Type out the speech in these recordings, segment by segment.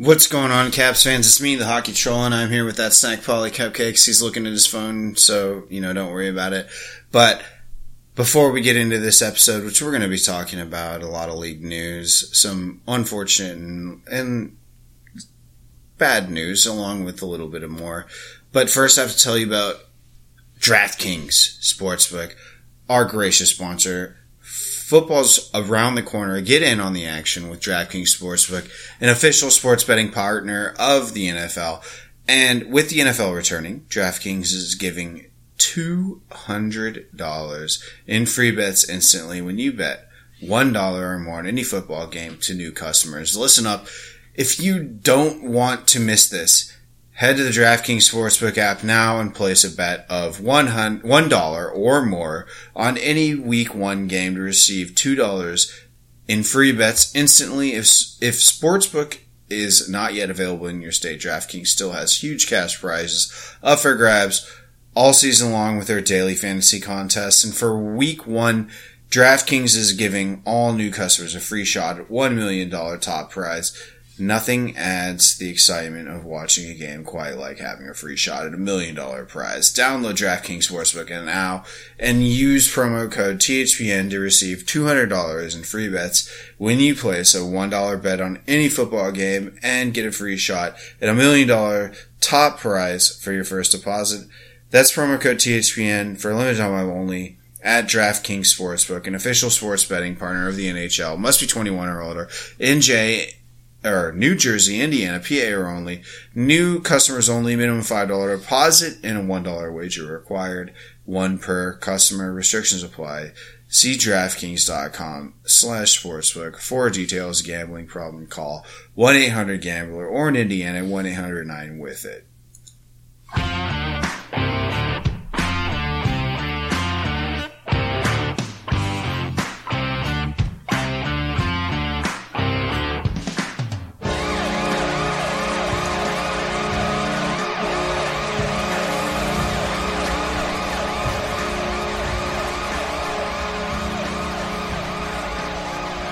What's going on, Caps fans? It's me, the Hockey Troll, and I'm here with that snack Polly Cupcakes. He's looking at his phone, so, you know, don't worry about it. But before we get into this episode, which we're going to be talking about a lot of league news, some unfortunate and, and bad news, along with a little bit of more. But first, I have to tell you about DraftKings Sportsbook, our gracious sponsor Football's around the corner. Get in on the action with DraftKings Sportsbook, an official sports betting partner of the NFL. And with the NFL returning, DraftKings is giving $200 in free bets instantly when you bet $1 or more on any football game to new customers. Listen up. If you don't want to miss this, Head to the DraftKings Sportsbook app now and place a bet of $1 or more on any week one game to receive $2 in free bets instantly. If, if Sportsbook is not yet available in your state, DraftKings still has huge cash prizes up for grabs all season long with their daily fantasy contests. And for week one, DraftKings is giving all new customers a free shot at $1 million top prize. Nothing adds the excitement of watching a game quite like having a free shot at a million dollar prize. Download DraftKings Sportsbook now and use promo code THPN to receive $200 in free bets when you place a $1 bet on any football game and get a free shot at a million dollar top prize for your first deposit. That's promo code THPN for a limited time only at DraftKings Sportsbook, an official sports betting partner of the NHL. Must be 21 or older. NJ or New Jersey, Indiana, PA are only. New customers only. Minimum five dollar deposit and a one dollar wager required. One per customer. Restrictions apply. See DraftKings.com slash sportsbook for details. Gambling problem call 1-800-GAMBLER or in Indiana 1-800-9-WITH-IT.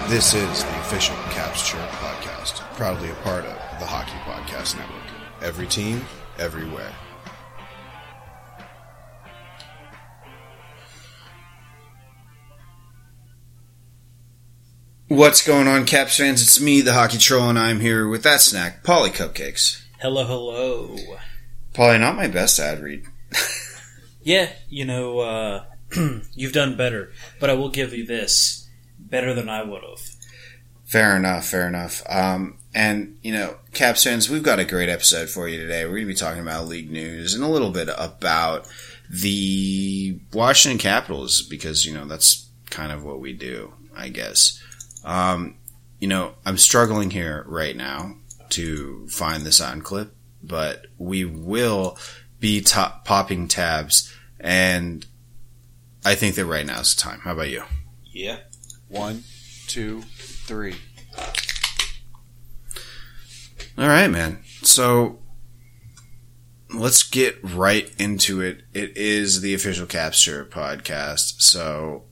This is the official Caps Chirp podcast, proudly a part of the Hockey Podcast Network. Every team, everywhere. What's going on, Caps fans? It's me, the Hockey Troll, and I'm here with that snack, Polly Cupcakes. Hello, hello. Polly, not my best ad read. yeah, you know, uh, you've done better, but I will give you this better than I would have. Fair enough, fair enough. Um, and, you know, Caps fans, we've got a great episode for you today. We're going to be talking about league news and a little bit about the Washington Capitals because, you know, that's kind of what we do, I guess. Um, you know, I'm struggling here right now to find the sound clip, but we will be top, popping tabs and I think that right now is the time. How about you? Yeah. One, two, three. All right, man. So let's get right into it. It is the official Caps Chirp podcast. So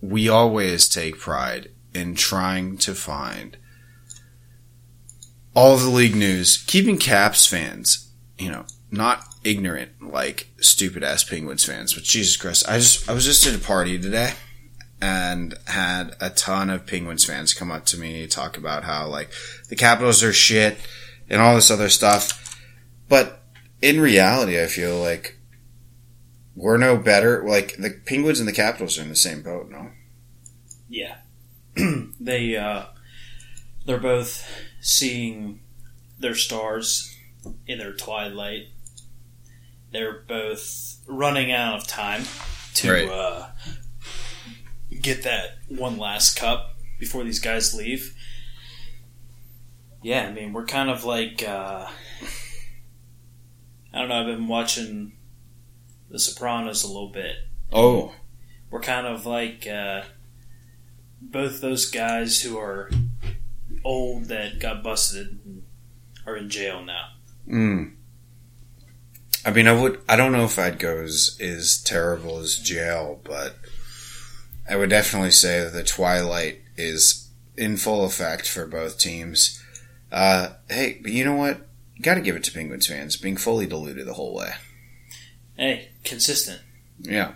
we always take pride in trying to find all the league news, keeping Caps fans, you know, not ignorant like stupid ass Penguins fans. But Jesus Christ, I just I was just at a party today and had a ton of Penguins fans come up to me talk about how like the Capitals are shit and all this other stuff. But in reality, I feel like we're no better. Like the Penguins and the Capitals are in the same boat, no? Yeah, they uh, they're both seeing their stars in their twilight. They're both running out of time to right. uh, get that one last cup before these guys leave. Yeah, I mean, we're kind of like uh, I don't know. I've been watching The Sopranos a little bit. Oh, we're kind of like uh, both those guys who are old that got busted and are in jail now. Mm. I mean, I would. I don't know if I'd go as, as terrible as jail, but I would definitely say that the twilight is in full effect for both teams. Uh, hey, but you know what? Got to give it to Penguins fans being fully deluded the whole way. Hey, consistent. Yeah.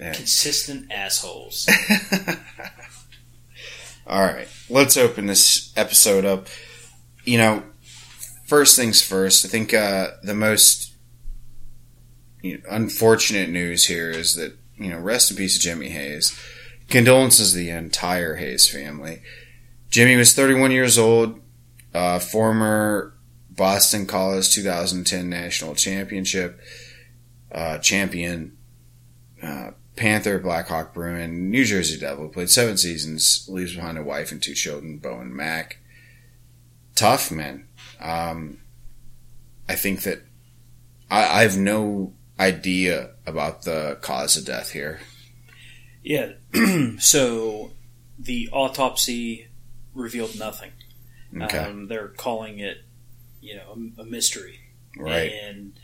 Yeah. Consistent assholes. All right, let's open this episode up. You know, first things first. I think uh, the most you know, unfortunate news here is that you know, rest in peace, Jimmy Hayes. Condolences to the entire Hayes family. Jimmy was 31 years old, uh, former Boston College 2010 national championship uh, champion. Uh, Panther, Blackhawk, Bruin, New Jersey Devil. Played seven seasons. Leaves behind a wife and two children, Bo and Mac. Tough man. Um, I think that I, I have no idea about the cause of death here. Yeah. so the autopsy revealed nothing. Okay, Um, they're calling it, you know, a, a mystery. right. And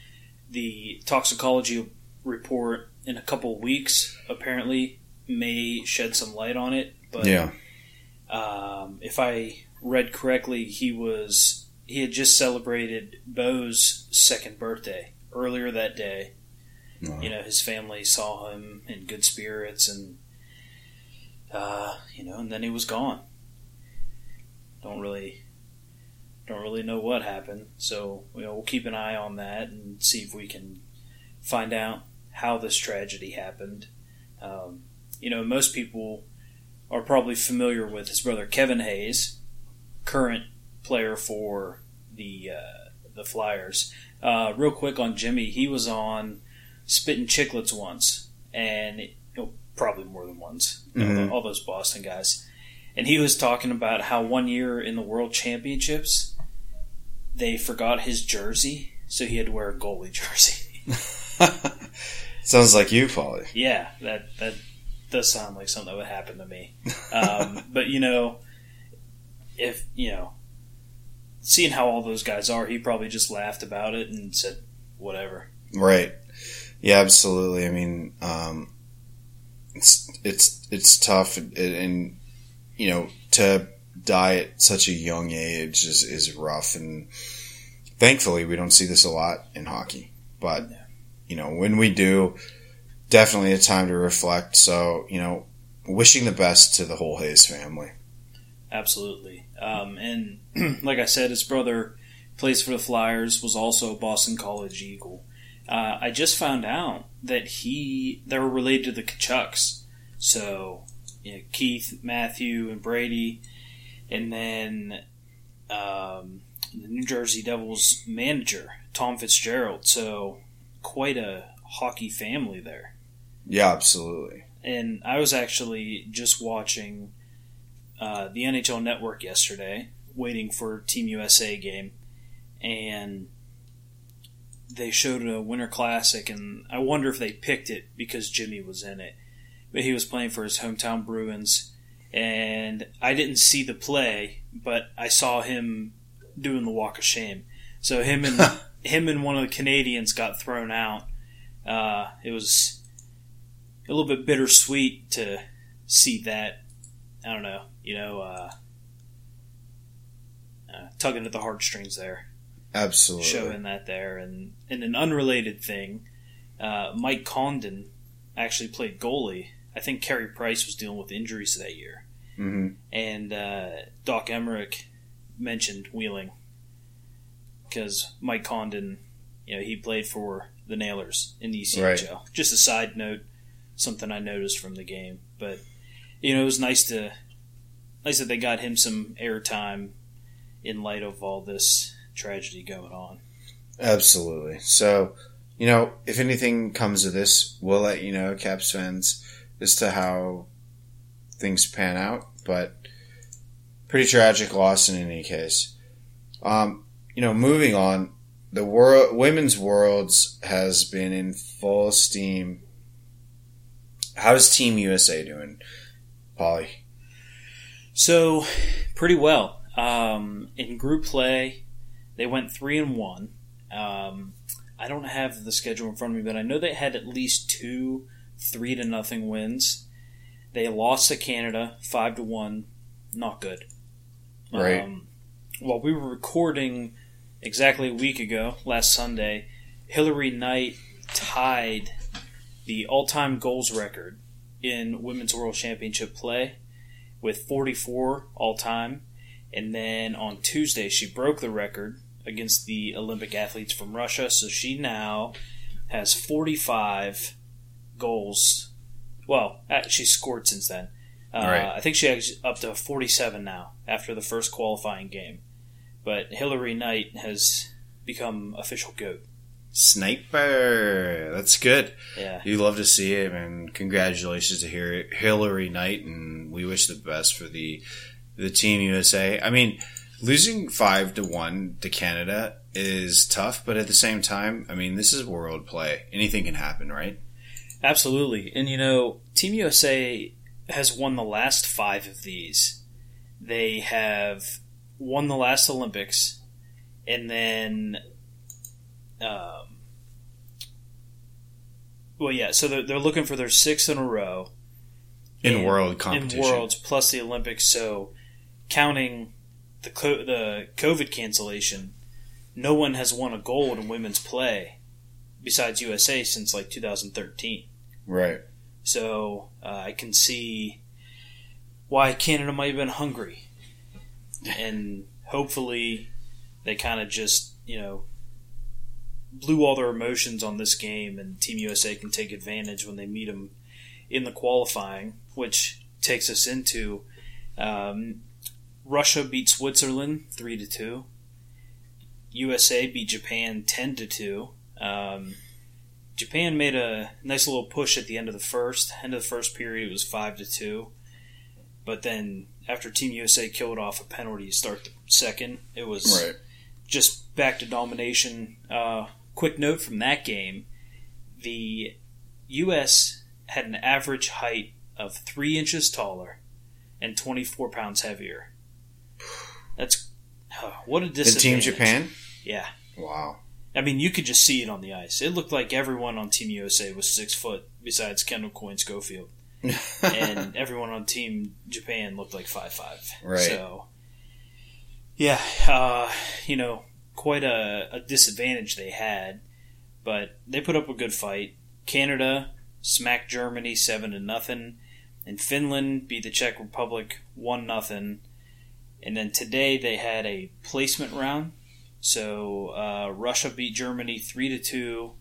the toxicology report in a couple weeks apparently may shed some light on it. But yeah, um, if I read correctly, he was he had just celebrated Bo's second birthday earlier that day. Wow. You know, his family saw him in good spirits, and uh, you know, and then he was gone. Don't really, don't really know what happened. So you know, we'll keep an eye on that and see if we can find out how this tragedy happened. Um, you know, most people are probably familiar with his brother Kevin Hayes, current player for the uh, the Flyers. Uh, real quick on Jimmy, he was on Spittin' Chicklets once, and you know, probably more than once. You know, Mhm. all those Boston guys, and he was talking about how one year in the World Championships, they forgot his jersey, so he had to wear a goalie jersey. Sounds like you, Paulie. Yeah, that that does sound like something that would happen to me. Um, but you know, if you know, seeing how all those guys are, he probably just laughed about it and said, "Whatever." Right. Yeah, absolutely. I mean, um, it's it's it's tough, and, and you know, to die at such a young age is is rough, and thankfully we don't see this a lot in hockey. But you know, when we do, definitely a time to reflect. So you know, wishing the best to the whole Hayes family. Absolutely. Um, and like I said, his brother plays for the Flyers, was also a Boston College Eagle. Uh, I just found out that he they were related to the Tkachuks. So you know, Keith, Matthew, and Brady, and then um, the New Jersey Devils manager Tom Fitzgerald. So quite a hockey family there. Yeah, absolutely. And I was actually just watching uh, the NHL Network yesterday, waiting for Team USA game, and they showed a Winter Classic, and I wonder if they picked it because Jimmy was in it, but he was playing for his hometown Bruins, and I didn't see the play, but I saw him doing the walk of shame. So him and him and one of the Canadians got thrown out. Uh, it was a little bit bittersweet to see that. I don't know, you know, uh, uh, tugging at the heartstrings there, Absolutely. showing that there, and and an unrelated thing, uh, Mike Condon actually played goalie. I think Carey Price was dealing with injuries that year, hmm and uh, Doc Emrick mentioned Wheeling because Mike Condon, you know, he played for the Nailers in the ECHL. Just a side note, something I noticed from the game, but you know, it was nice to nice that they got him some airtime in light of all this tragedy going on. Absolutely. So, you know, if anything comes of this, we'll let you know, Caps fans, as to how things pan out. But pretty tragic loss in any case. Um, you know, moving on, the world women's worlds has been in full steam. How's Team USA doing, Polly? So, pretty well. Um, in group play, they went three and one. Um, I don't have the schedule in front of me, but I know they had at least two three to nothing wins. They lost to Canada five to one. Not good. Right. Um, while we were recording exactly a week ago, last Sunday, Hillary Knight tied the all-time goals record in women's world championship play with 44 all-time. And then on Tuesday, she broke the record against the Olympic athletes from Russia. So she now has 45 goals. Well, uh, she's scored since then. Uh, Right. I think she has up to 47 now after the first qualifying game. But Hillary Knight has become official GOAT. Sniper. That's good. Yeah. You love to see it, and congratulations to Hillary- Hillary Knight, and we wish the best for the the Team USA. I mean, losing five to one to Canada is tough, but at the same time, I mean, this is world play. Anything can happen, right? Absolutely. And you know, Team USA has won the last five of these. They have won the last Olympics, and then, um, well, yeah. So they're, they're looking for their sixth in a row In And- world competition, in worlds plus the Olympics. So counting the co- the COVID cancellation, no one has won a gold in women's play besides USA since like 2013. right? So uh, I can see why Canada might have been hungry, and hopefully they kind of just you know blew all their emotions on this game, and Team USA can take advantage when they meet them in the qualifying, which takes us into um, Russia beat Switzerland three to two. USA beat Japan ten to two. Um, Japan made a nice little push at the end of the first. End of the first period, it was five to two. But then after Team USA killed off a penalty to start the second, it was Right. just back to domination. Uh, quick note from that game: the U.S. had an average height of three inches taller and 24 pounds heavier. That's oh, what a The disadvantage. Team Japan. Yeah. Wow. I mean, you could just see it on the ice. It looked like everyone on Team USA was six foot, besides Kendall Coyne Schofield, and everyone on Team Japan looked like five five. Right. So, yeah, uh, you know, quite a, a disadvantage they had, but they put up a good fight. Canada smacked Germany seven to nothing, and Finland beat the Czech Republic one nothing. And then today they had a placement round. So uh, Russia beat Germany three to two.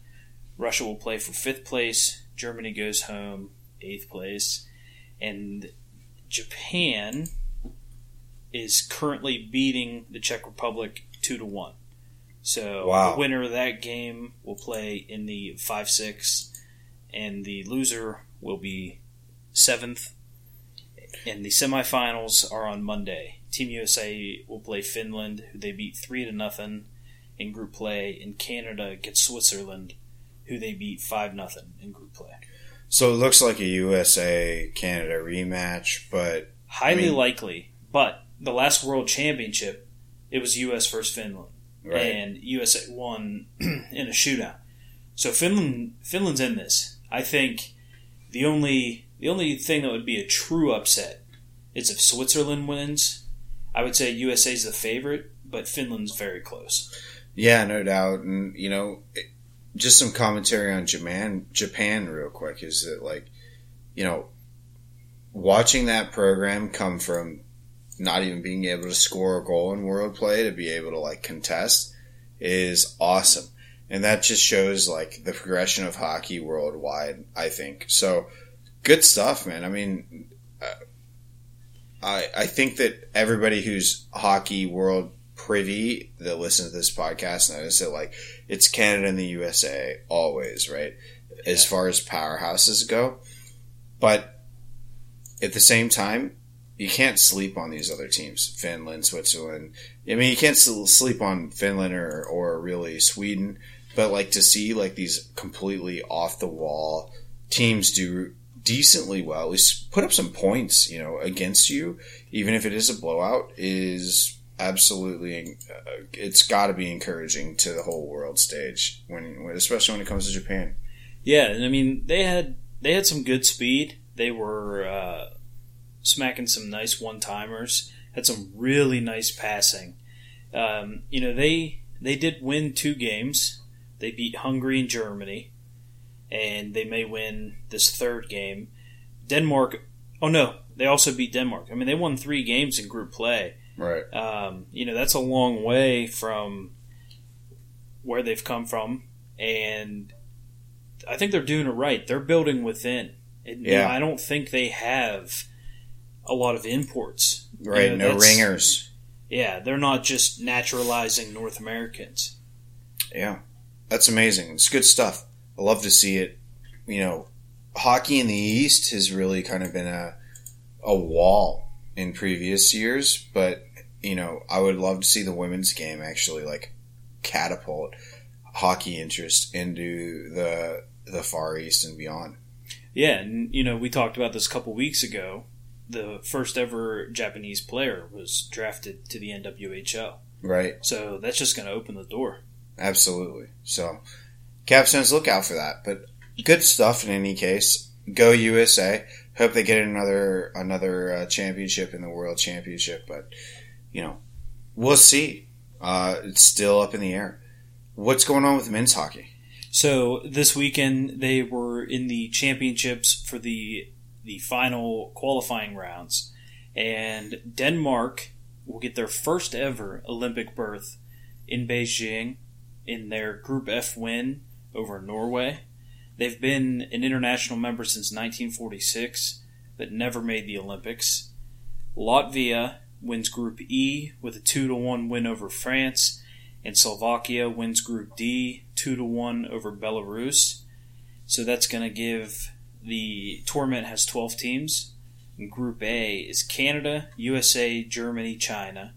Russia will play for fifth place. Germany goes home eighth place, and Japan is currently beating the Czech Republic two to one. So Wow. the winner of that game will play in the five six, and the loser will be seventh. And the semifinals are on Monday. Team USA will play Finland, who they beat three to nothing in group play, and Canada gets Switzerland, who they beat five nothing in group play. So it looks like a USA Canada rematch, but Highly I mean- likely, but the last World Championship, it was U.S. versus Finland, right. and USA won in a shootout. So Finland, Finland's in this. I think the only the only thing that would be a true upset is if Switzerland wins. I would say USA's the favorite, but Finland's very close. Yeah, no doubt. And, you know, just some commentary on Japan, Japan real quick is that, like, you know, watching that program come from not even being able to score a goal in world play to be able to, like, contest is awesome. And that just shows, like, the progression of hockey worldwide, I think. So, good stuff, man. I mean, uh, I, I think that everybody who's hockey world privy that listens to this podcast knows that like it's Canada and the USA always, right? As far as powerhouses go. But at the same time, you can't sleep on these other teams. Finland, Switzerland. I mean, you can't sleep on Finland or, or really Sweden, but like to see like these completely off the wall teams do decently well, at least put up some points, you know, against you, even if it is a blowout, is absolutely uh, it's got to be encouraging to the whole world stage when, when especially when it comes to Japan. Yeah, and I mean they had they had some good speed. They were uh, smacking some nice one timers. Had some really nice passing, Um, you know, they they did win two games. They beat Hungary and Germany, and they may win this third game. Denmark. Oh no, they also beat Denmark. I mean, they won three games in group play. Right. Um, you know, that's a long way from where they've come from, and I think they're doing it right. They're building within. And, Yeah. I don't think they have a lot of imports. You Right. know, no ringers. Yeah, they're not just naturalizing North Americans. Yeah. That's amazing. It's good stuff. I love to see it. You know, hockey in the East has really kind of been a a wall in previous years, but you know, I would love to see the women's game actually like catapult hockey interest into the the Far East and beyond. Yeah, and you know, we talked about this a couple weeks ago. The first ever Japanese player was drafted to the NWHL. Right. So that's just going to open the door. Absolutely. So, Capstones, look out for that. But good stuff in any case. Go USA. Hope they get another another uh, championship in the World Championship. But you know, we'll see. Uh, it's still up in the air. What's going on with men's hockey? So this weekend they were in the championships for the the final qualifying rounds, and Denmark will get their first ever Olympic berth in Beijing in their Group F win over Norway. They've been an international member since 1946, but never made the Olympics. Latvia wins Group E with a two to one win over France and Slovakia wins Group D two to one over Belarus. So that's going to give the tournament has twelve teams. And Group A is Canada, USA, Germany, China.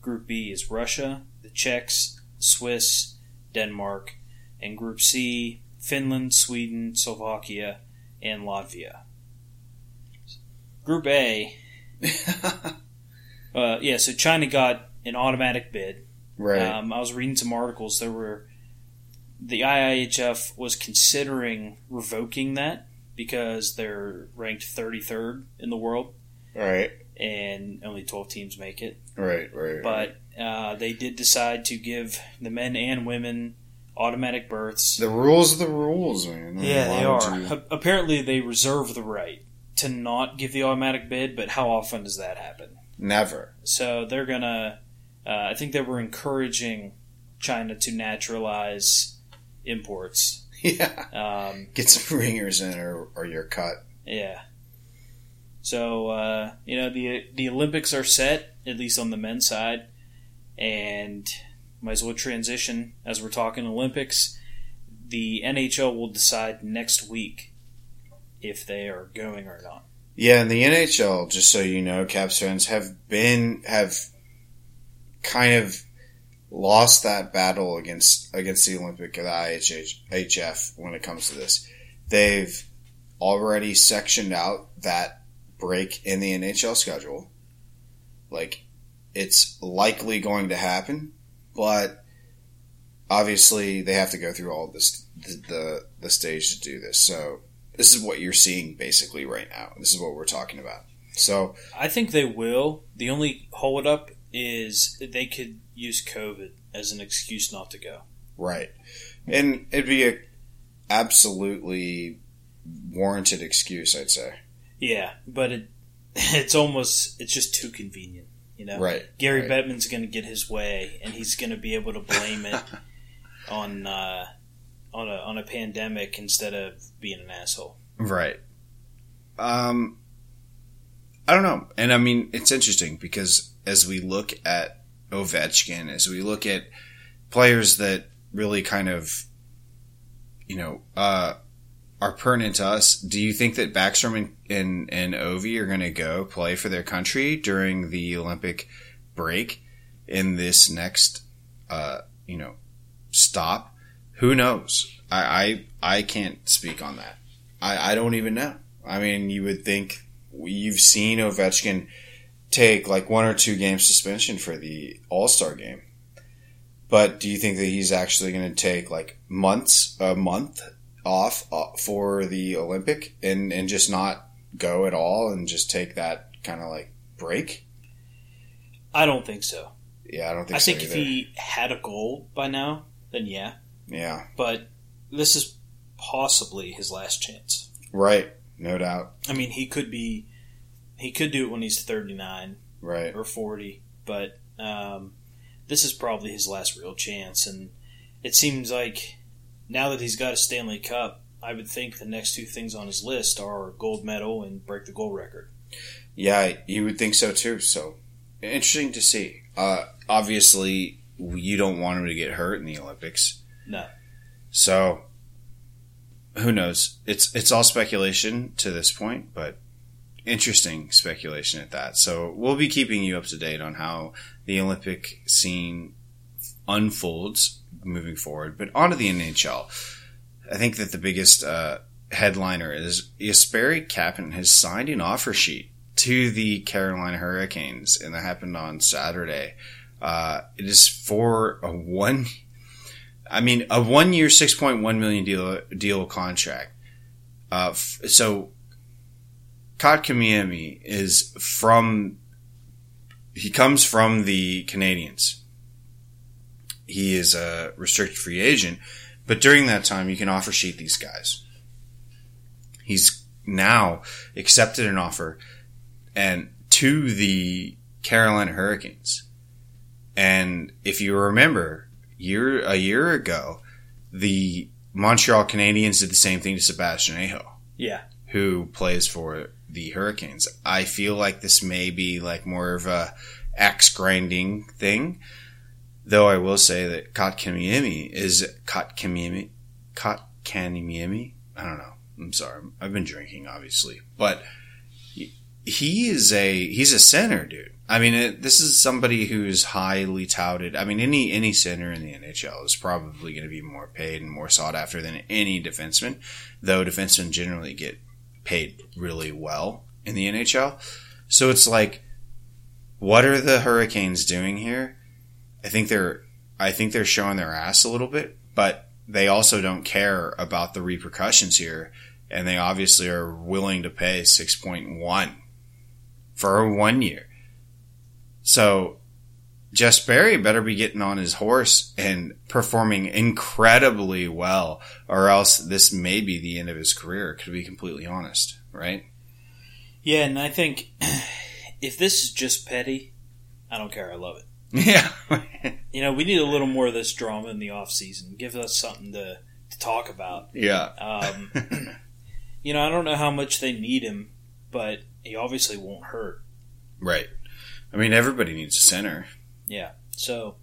Group B is Russia, the Czechs, Swiss, Denmark, and Group C Finland, Sweden, Slovakia, and Latvia. Group A, uh, yeah. So China got an automatic bid. right. Um, I was reading some articles. There were the IIHF was considering revoking that because they're ranked 33rd in the world right. and only 12 teams make it. Right. Right. But uh, they did decide to give the men and women automatic berths. the rules are the rules, man. Yeah, they are. you- A- Apparently, they reserve the right to not give the automatic bid, but how often does that happen? Never. So they're gonna. Uh, I think they were encouraging China to naturalize imports. Yeah. Um, Get some ringers in, or or you're cut. yeah. So uh, you know the the Olympics are set at least on the men's side, and might as well transition as we're talking Olympics. The NHL will decide next week if they are going or not. Yeah, and the NHL, just so you know, Caps fans have been have kind of lost that battle against against the Olympic or the IHF when it comes to this. They've already sectioned out that break in the NHL schedule. Like it's likely going to happen, but obviously they have to go through all this the the, the stage to do this. So this is what you're seeing basically right now. This is what we're talking about. So I think they will. The only hold up is they could use COVID as an excuse not to go. right, and it'd be a absolutely warranted excuse, I'd say. Yeah, but it it's almost it's just too convenient, you know. Right, Gary right. Bettman's going to get his way, and he's going to be able to blame it on uh, on a on a pandemic instead of being an asshole. Right. Um, I don't know, and I mean it's interesting because as we look at Ovechkin, as we look at players that really kind of, you know, uh, are pertinent to us. Do you think that Backstrom and and, and Ovi are going to go play for their country during the Olympic break in this next, uh, you know, stop? Who knows? I I, I can't speak on that. I, I don't even know. I mean, you would think you've seen Ovechkin take like one or two game suspension for the All Star game. But do you think that he's actually going to take like months, a month off uh, for the Olympic and, and just not go at all and just take that kind of like break? I don't think so. Yeah, I don't think. I so think if he had a goal by now, then yeah. yeah, But this is possibly his last chance. right, no doubt, I mean, he could be, he could do it when he's 39 right. or 40, but um, this is probably his last real chance. And it seems like now that he's got a Stanley Cup, I would think the next two things on his list are gold medal and break the goal record. Yeah, you would think so too. So interesting to see. Uh, obviously, you don't want him to get hurt in the Olympics. No. So who knows? It's it's all speculation to this point, but interesting speculation at that. So we'll be keeping you up to date on how the Olympic scene unfolds moving forward. But onto the NHL. I think that the biggest uh, headliner is Jesperi Kapanen has signed an offer sheet to the Carolina Hurricanes, and that happened on Saturday. Uh, it is for a one, I mean, a one-year, six point one million deal deal contract. Uh, f- so, Kotkaniemi is from. He comes from the Canadiens. He is a restricted free agent, but during that time, you can offer sheet these guys. He's now accepted an offer and to the Carolina Hurricanes. And if you remember, year a year ago, the Montreal Canadiens did the same thing to Sebastian Aho, Yeah. who plays for the Hurricanes. I feel like this may be like more of a axe grinding thing. Though I will say that Kotkaniemi is Kotkaniemi, Kotkaniemi. I don't know. I'm sorry. I've been drinking, obviously, but he is a he's a center, dude. I mean, it, this is somebody who's highly touted. I mean, any any center in the NHL is probably going to be more paid and more sought after than any defenseman. Though defensemen generally get paid really well in the NHL, so it's like, what are the Hurricanes doing here? I think they're I think they're showing their ass a little bit, but they also don't care about the repercussions here, and they obviously are willing to pay six point one for one year. So Jesperi better be getting on his horse and performing incredibly well, or else this may be the end of his career. To be completely honest, right? Yeah, and I think if this is just petty, I don't care. I love it. Yeah, You know, we need a little more of this drama in the off season. Give us something to, to talk about. yeah, Um, you know, I don't know how much they need him, but he obviously won't hurt. right. I mean, everybody needs a center. Yeah. So,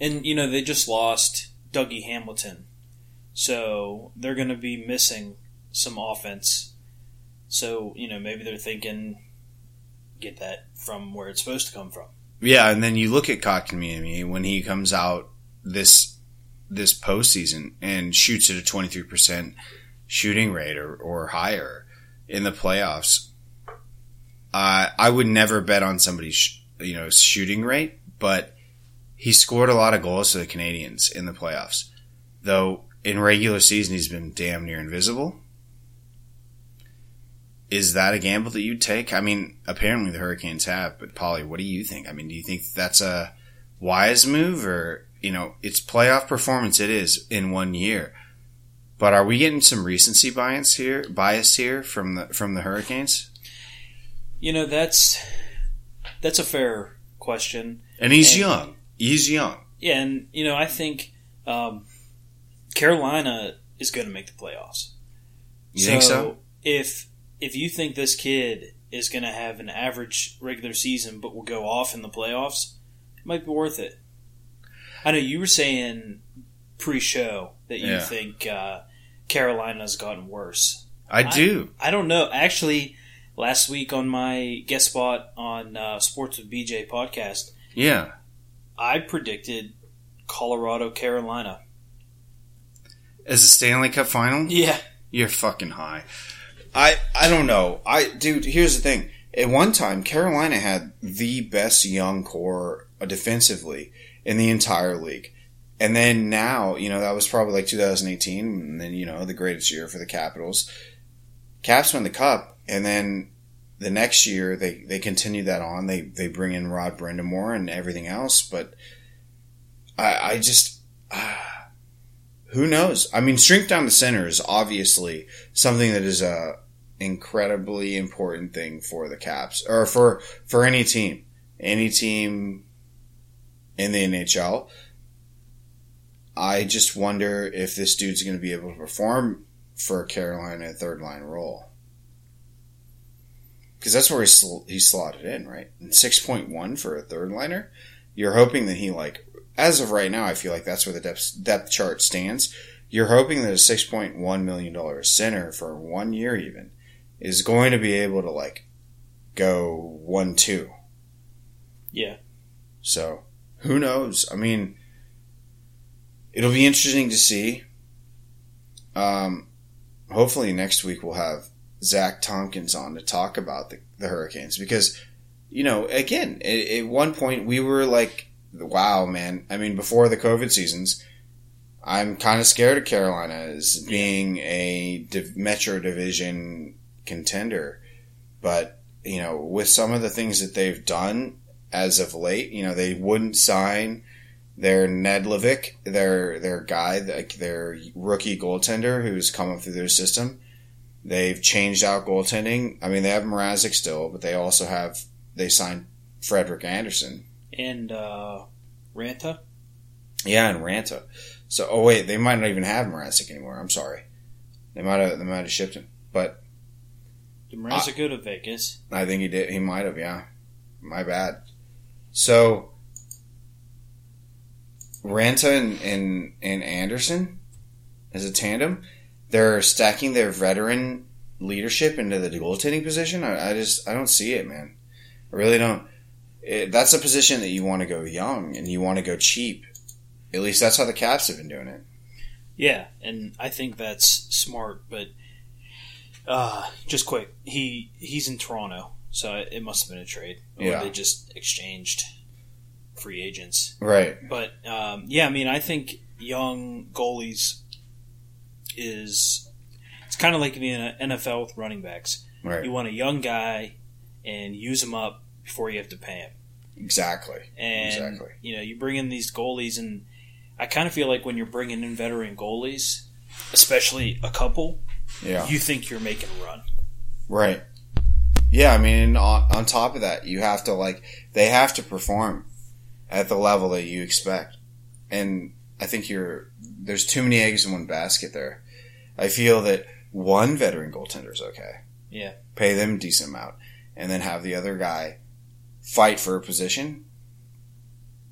and you know, they just lost Dougie Hamilton, so they're going to be missing some offense. So you know, maybe they're thinking get that from where it's supposed to come from. Yeah, and then you look at Kotkaniemi when he comes out this this postseason and shoots at a twenty three percent shooting rate or, or higher in the playoffs. Uh, I would never bet on somebody's sh- you know shooting rate, but he scored a lot of goals for the Canadiens in the playoffs. Though in regular season he's been damn near invisible. Is that a gamble that you'd take? I mean, apparently the Hurricanes have, but Polly, what do you think? I mean, do you think that's a wise move or, you know, it's playoff performance it is in one year. But are we getting some recency bias here bias here from the from the Hurricanes? You know, that's that's a fair question. And he's And- young. He's young. Yeah, and you know, I think um, Carolina is going to make the playoffs. You think so? If if you think this kid is going to have an average regular season, but will go off in the playoffs, it might be worth it. I know you were saying pre-show that you Yeah. think uh, Carolina's gotten worse. I do. I don't know. Actually, last week on my guest spot on uh, Sports with BJ podcast, Yeah. I predicted Colorado, Carolina. As a Stanley Cup final? Yeah. You're fucking high. I I don't know. I dude, here's the thing. At one time, Carolina had the best young core uh, defensively in the entire league. And then now, you know, that was probably like 2018, and then, you know, the greatest year for the Capitals. Caps won the cup, and then the next year they, they continue that on. They they bring in Rod Brind'Amour and everything else, but I I just ah, who knows? I mean, shrink down the center is obviously something that is a incredibly important thing for the Caps or for for any team, any team in the NHL. I just wonder if this dude's going to be able to perform for Carolina a third line role. Because that's where he, sl- he slotted in, right? And 6.1 for a third liner. You're hoping that he, like, as of right now, I feel like that's where the depth, depth chart stands. You're hoping that a $6.1 million center for one year, even, is going to be able to, like, go 1 2. Yeah. So, who knows? I mean, it'll be interesting to see. Um, hopefully next week we'll have Zach Tompkins on to talk about the, the Hurricanes because, you know, again, at, at one point we were like, wow, man. I mean, before the COVID seasons, I'm kind of scared of Carolina as being a div- Metro Division contender. But, you know, with some of the things that they've done as of late, you know, they wouldn't sign their Nedeljkovic, their their guy, like their rookie goaltender who's coming through their system. They've changed out goaltending. I mean, they have Mrazek still, but they also have they signed Frederik Andersen. And uh, Raanta. Yeah, and Raanta. So, oh wait, they might not even have Mrazek anymore. I'm sorry. They might have they might have shipped him, but Did Mrazek go to Vegas? I think he did. He might have. Yeah, my bad. So Raanta and, and, and Andersen as a tandem, they're stacking their veteran leadership into the goaltending position. I, I just I don't see it, man. I really don't. It, that's a position that you want to go young and you want to go cheap. At least that's how the Caps have been doing it. Yeah, and I think that's smart. But uh, just quick, he he's in Toronto, so it must have been a trade. Or Yeah. they just exchanged free agents. Right. But um, yeah, I mean, I think young goalies is it's kind of like in the NFL with running backs. Right. You want a young guy and use him up before you have to pay him. Exactly. And Exactly. you know, you bring in these goalies, and I kind of feel like when you're bringing in veteran goalies, especially a couple, Yeah. you think you're making a run. Right. Yeah, I mean, on, on top of that, you have to like they have to perform at the level that you expect, and I think you're there's too many eggs in one basket there. I feel that one veteran goaltender is okay. Yeah. pay them a decent amount, and then have the other guy fight for a position.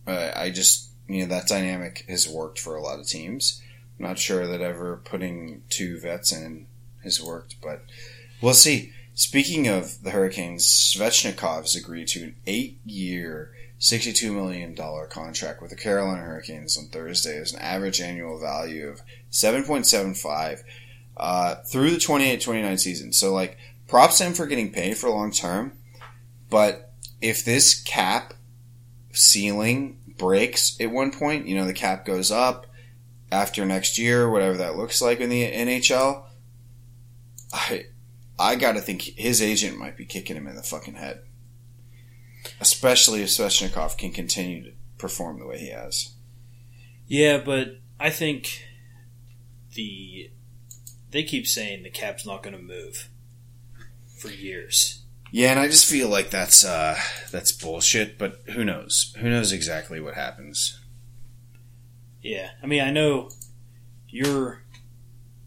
Uh, I just you know that dynamic has worked for a lot of teams. I'm not sure that ever putting two vets in has worked, but we'll see. Speaking of the Hurricanes, Svechnikov has agreed to an eight-year, $62 million contract with the Carolina Hurricanes on Thursday as an average annual value of 7.75 uh, through the 28-29 season. So, like, props to him for getting paid for long term, but if this cap ceiling breaks at one point, you know, the cap goes up after next year, whatever that looks like in the NHL, I I gotta think his agent might be kicking him in the fucking head. Especially if Svechnikov can continue to perform the way he has. Yeah, but I think the they keep saying the cap's not going to move for years. Yeah, and I just feel like that's uh, that's bullshit. But who knows? Who knows exactly what happens? Yeah, I mean, I know you're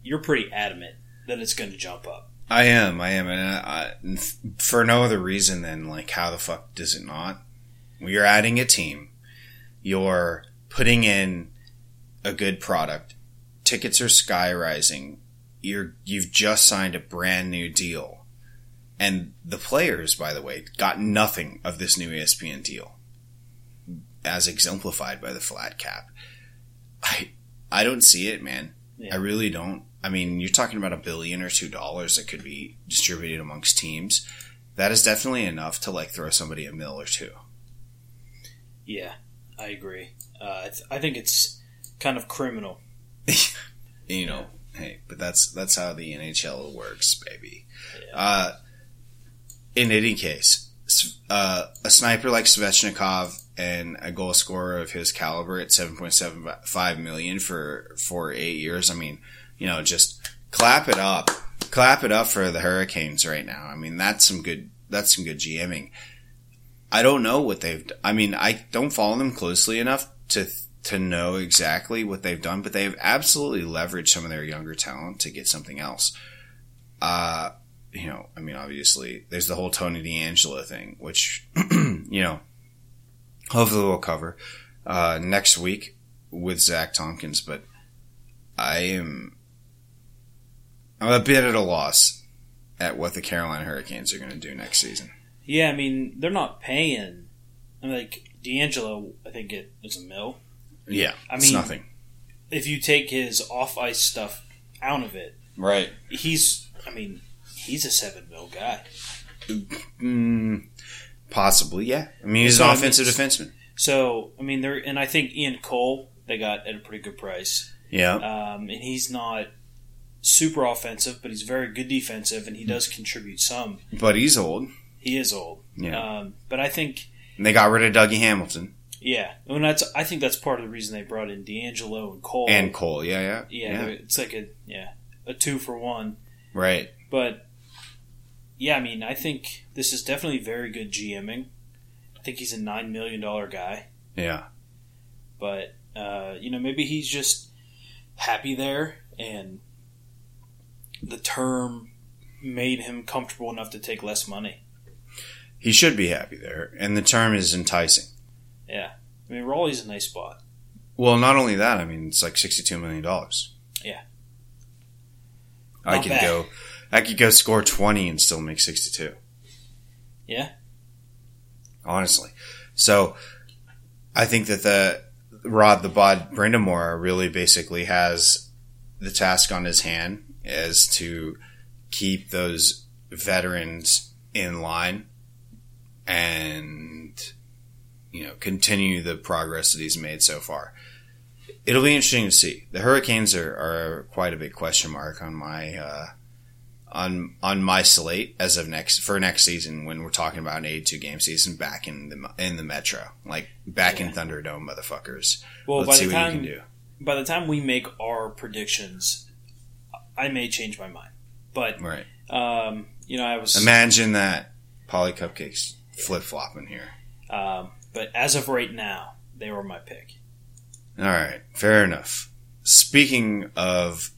you're pretty adamant that it's going to jump up. I am, I am, and I, I, for no other reason than like, how the fuck does it not? You're adding a team, you're putting in a good product. Tickets are sky rising. You're you've just signed a brand new deal, and the players, by the way, got nothing of this new ESPN deal, as exemplified by the flat cap. I I don't see it, man. Yeah. I really don't. I mean, you're talking about a billion or two dollars that could be distributed amongst teams. That is definitely enough to like throw somebody a mill or two. Yeah, I agree. Uh, I, I think it's kind of criminal. You know, hey, but that's that's how the NHL works, baby. Yeah. Uh, in any case, uh, a sniper like Svechnikov and a goal scorer of his caliber at 7.75 million for, for eight years. I mean, you know, just clap it up, clap it up for the Hurricanes right now. I mean, that's some good, that's some good GMing. I don't know what they've, I mean, I don't follow them closely enough to, to know exactly what they've done, but they've absolutely leveraged some of their younger talent to get something else. Uh, you know, I mean, obviously, there's the whole Tony DeAngelo thing, which, you know, hopefully we'll cover uh, next week with Zach Tompkins. But I am, I'm a bit at a loss at what the Carolina Hurricanes are going to do next season. Yeah, I mean they're not paying. I mean, like DeAngelo, I think it was a mill. Yeah, I it's mean- nothing. If you take his off ice stuff out of it, Right. he's. I mean, he's a seven mil guy. Mm, possibly, yeah. I mean, he's So, an I mean, offensive defenseman. So I mean, there and I think Ian Cole they got at a pretty good price. Yeah. Um, and he's not super offensive, but he's very good defensive, and he does contribute some. But he's old. He is old. Yeah. Um, but I think, And they got rid of Dougie Hamilton yeah, I and that's I think that's part of the reason they brought in DeAngelo and Cole. and Cole. Yeah, yeah. yeah, they're- it's like a yeah a two for one. Right. But yeah, I mean, I think this is definitely very good GMing. I think he's a nine million dollar guy, Yeah. but uh, you know maybe he's just happy there, and the term made him comfortable enough to take less money. He should be happy there. And the term is enticing. Yeah, I mean Raleigh's a nice spot. Well, not only that, I mean, it's like $62 million. Yeah. I Not could bad. go, I could go score 20 and still make 62. Yeah. Honestly. So I think that the Rod the Bod Brind'Amour really basically has the task on his hand as to keep those veterans in line and you know continue the progress that he's made so far. It'll be interesting to see. The Hurricanes are, are quite a big question mark on my uh, on on my slate as of next for next season when we're talking about an 82 game season back in the in the Metro, like back in Thunderdome, motherfuckers. Well, Let's by see the what time you can do. by the time we make our predictions, I may change my mind. But Right. um, you know, I was Imagine that Polly Cupcakes flip flopping here. Um, but as of right now, they were my pick. All right, fair enough. Speaking of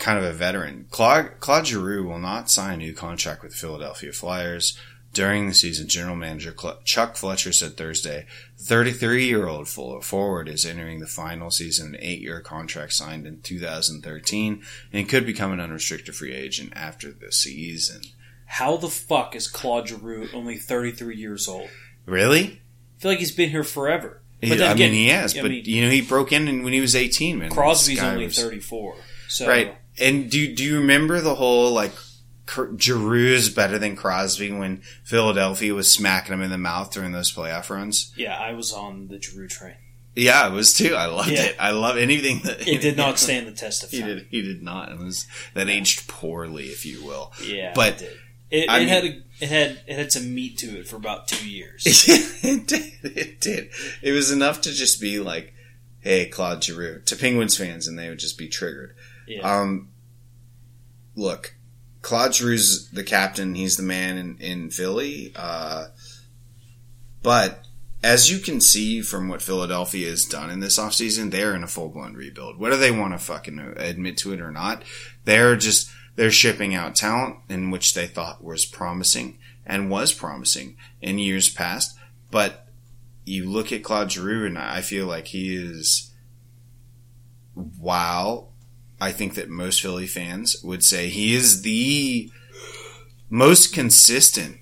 kind of a veteran, Claude, Claude Giroux will not sign a new contract with the Philadelphia Flyers during the season. General manager Chuck Fletcher said Thursday, 33-year-old forward is entering the final season, an eight-year contract signed in 2013, and could become an unrestricted free agent after the season. How the fuck is Claude Giroux only 33 years old? Really? I feel like he's been here forever. But then I again, mean, he has, I but mean- you know, he broke in when he was 18, man. Crosby's only was- 34. So Right. And do do you remember the whole like Cr- Giroux better than Crosby when Philadelphia was smacking him in the mouth during those playoff runs? Yeah, I was on the Giroux train. Yeah, it was too. I loved Yeah. it. I love anything that It did not stand the test of He time. did. He did not. It was that aged poorly, if you will. Yeah, But- it did. It, it mean- had a, it had it had some meat to it for about two years. it did. It did. It was enough to just be like, "Hey, Claude Giroux" to Penguins fans, and they would just be triggered. Yeah. Um, look, Claude Giroux's the captain. He's the man in, in Philly. Uh, but as you can see from what Philadelphia has done in this offseason, they're in a full blown rebuild. Whether they want to fucking admit to it or not, they're just they're shipping out talent in which they thought was promising and was promising in years past. But you look at Claude Giroux, and I feel like he is wow. I think that most Philly fans would say he is the most consistent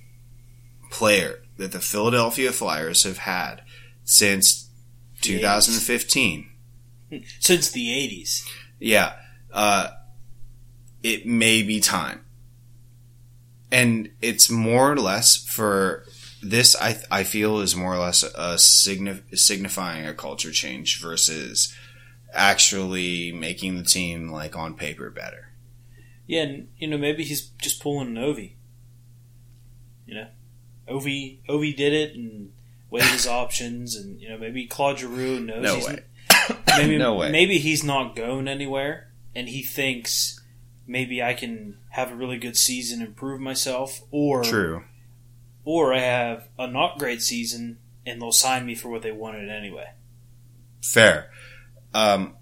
player that the Philadelphia Flyers have had since 2015. Since the 80s. Yeah. Uh, it may be time. And it's more or less for this, I, I feel, is more or less a signif- signifying a culture change versus actually making the team, like, on paper better. Yeah, and, you know, maybe he's just pulling an Ovi. You know, Ovi Ovi did it and weighed his options, and you know maybe Claude Giroux knows No he's way. maybe No way. maybe he's not going anywhere, and he thinks maybe I can have a really good season, and prove myself, or True. or I have a not great season, and they'll sign me for what they wanted anyway. Fair. Um,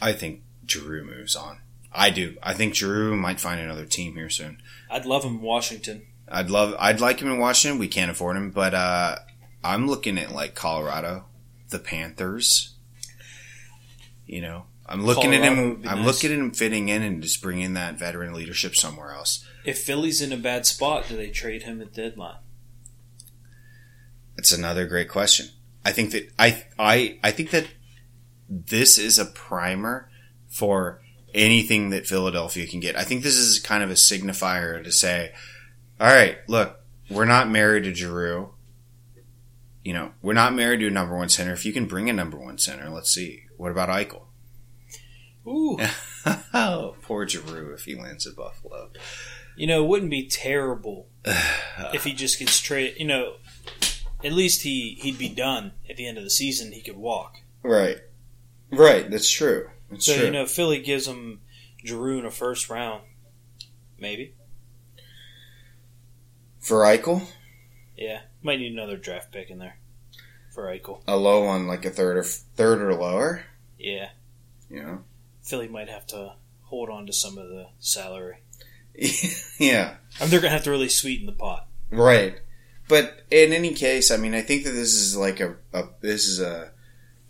I think Giroux moves on. I do. I think Giroux might find another team here soon. I'd love him in Washington. I'd love. I'd like him in Washington. We can't afford him, but uh, I'm looking at like Colorado, the Panthers. You know, I'm looking at him. I'm nice. looking at him fitting in and just bringing that veteran leadership somewhere else. If Philly's in a bad spot, do they trade him at deadline? That's another great question. I think that I I I think that this is a primer for anything that Philadelphia can get. I think this is kind of a signifier to say, all right, look, we're not married to Giroux. You know, we're not married to a number one center. If you can bring a number one center, let's see. What about Eichel? Ooh, oh, poor Giroux if he lands at Buffalo. you know, it wouldn't be terrible if he just gets traded. You know, at least he he'd be done at the end of the season. He could walk. Right, right. That's true. That's So true. you know, Philly gives him Giroux in a first round, maybe. For Eichel, Yeah, might need another draft pick in there for Eichel. a low one, like a third or third or lower. Yeah, You know. Philly might have to hold on to some of the salary. yeah, I mean, they're gonna have to really sweeten the pot. right. But in any case, I mean, I think that this is like a, a this is a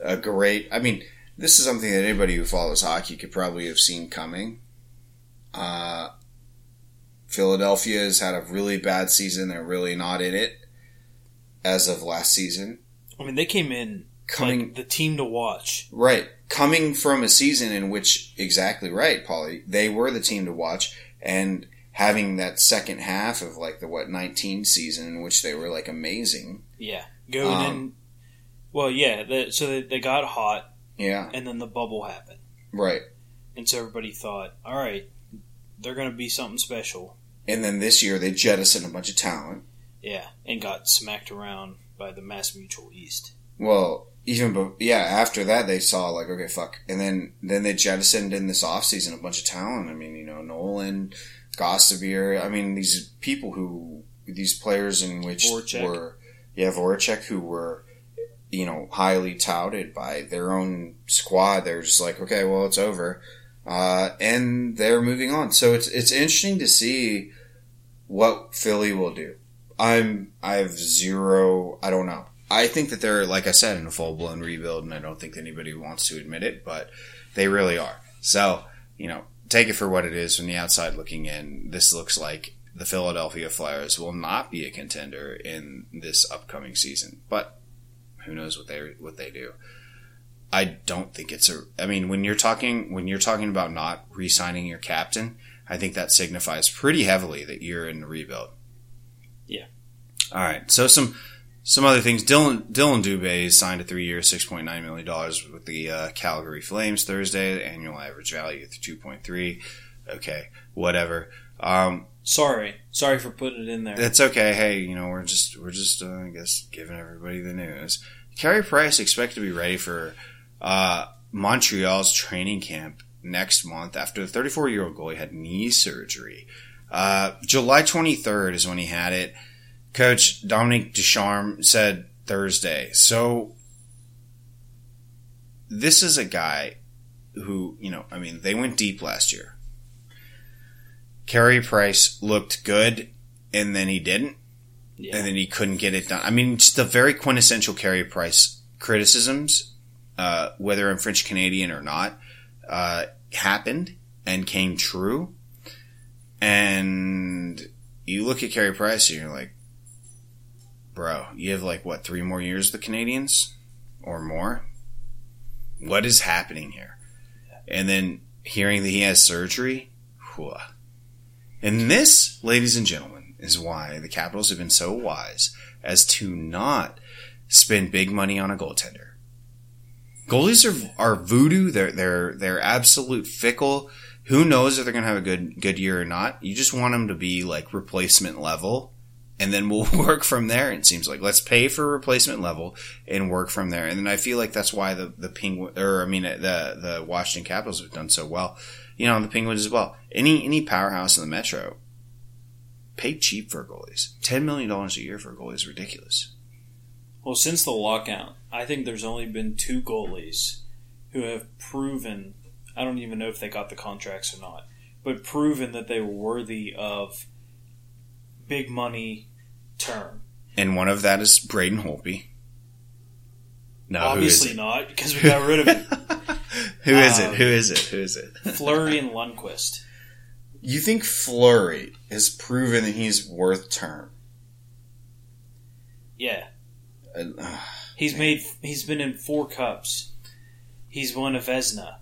a great. I mean, this is something that anybody who follows hockey could probably have seen coming. Uh, Philadelphia has had a really bad season. They're really not in it as of last season. I mean, they came in Coming like the team to watch. Right. Coming from a season in which, exactly right, Polly, they were the team to watch, and having that second half of like the, what, 19 season in which they were like amazing. Yeah, going Um, in. Well, yeah. The, so they, they got hot, Yeah. and then the bubble happened, Right. and so everybody thought, all right, they're gonna be something special. And then this year they jettisoned a bunch of talent. Yeah, and got smacked around by the Mass Mutual East. Well, even, be- yeah, after that they saw like, okay, fuck. And then, then they jettisoned in this offseason a bunch of talent. I mean, you know, Nolan, Gostisbehere, I mean, these people who, these players in which Voracek. were, yeah, Voracek, who were, you know, highly touted by their own squad. They're just like, okay, well, it's over. Uh, and they're moving on. So it's, it's interesting to see what Philly will do. I'm, I have zero, I don't know. I think that they're, like I said, in a full blown rebuild, and I don't think anybody wants to admit it, but they really are. So, you know, take it for what it is from the outside looking in. This looks like the Philadelphia Flyers will not be a contender in this upcoming season, but who knows what they what they do. I don't think it's a. I mean, when you're talking when you're talking about not re-signing your captain, I think that signifies pretty heavily that you're in the rebuild. Yeah. All right. So some some other things. Dylan Dylan Dubé signed a three year, six point nine million dollars with the uh, Calgary Flames Thursday. The annual average value two point three. Okay, whatever. Um, Sorry, sorry for putting it in there. that's okay. Hey, you know we're just we're just uh, I guess giving everybody the news. Carey Price expected to be ready for uh, Montreal's training camp next month after the 34 year old goalie had knee surgery. Uh, July 23rd is when he had it. Coach Dominique Ducharme said Thursday. So this is a guy who, you know, I mean, they went deep last year. Carey Price looked good, and then he didn't, yeah. and then he couldn't get it done. I mean, just the very quintessential Carey Price criticisms, uh, whether I'm French Canadian or not, uh, happened and came true. And you look at Carey Price and you're like, bro, you have like what three more years the Canadiens or more? What is happening here? And then hearing that he has surgery, and this, ladies and gentlemen, is why the Capitals have been so wise as to not spend big money on a goaltender. Goalies are are voodoo. They're they're they're absolute fickle. Who knows if they're going to have a good good year or not? You just want them to be like replacement level, and then we'll work from there. It seems like let's pay for replacement level and work from there. And then I feel like that's why the the penguin or I mean the the Washington Capitals have done so well. You know, the Penguins as well. Any any powerhouse in the Metro pay cheap for goalies. Ten million dollars a year for a goalie is ridiculous. Well, since the lockout, I think there's only been two goalies who have proven. I don't even know if they got the contracts or not, but proven that they were worthy of big money term. And one of that is Braden Holtby. No, Obviously who is not, because we got rid of him. it? who is Um, it? Who is it? Who is it? Fleury and Lundqvist. You think Fleury has proven that he's worth term? Yeah, Uh, he's made. He's been in four cups. He's won a Vezina.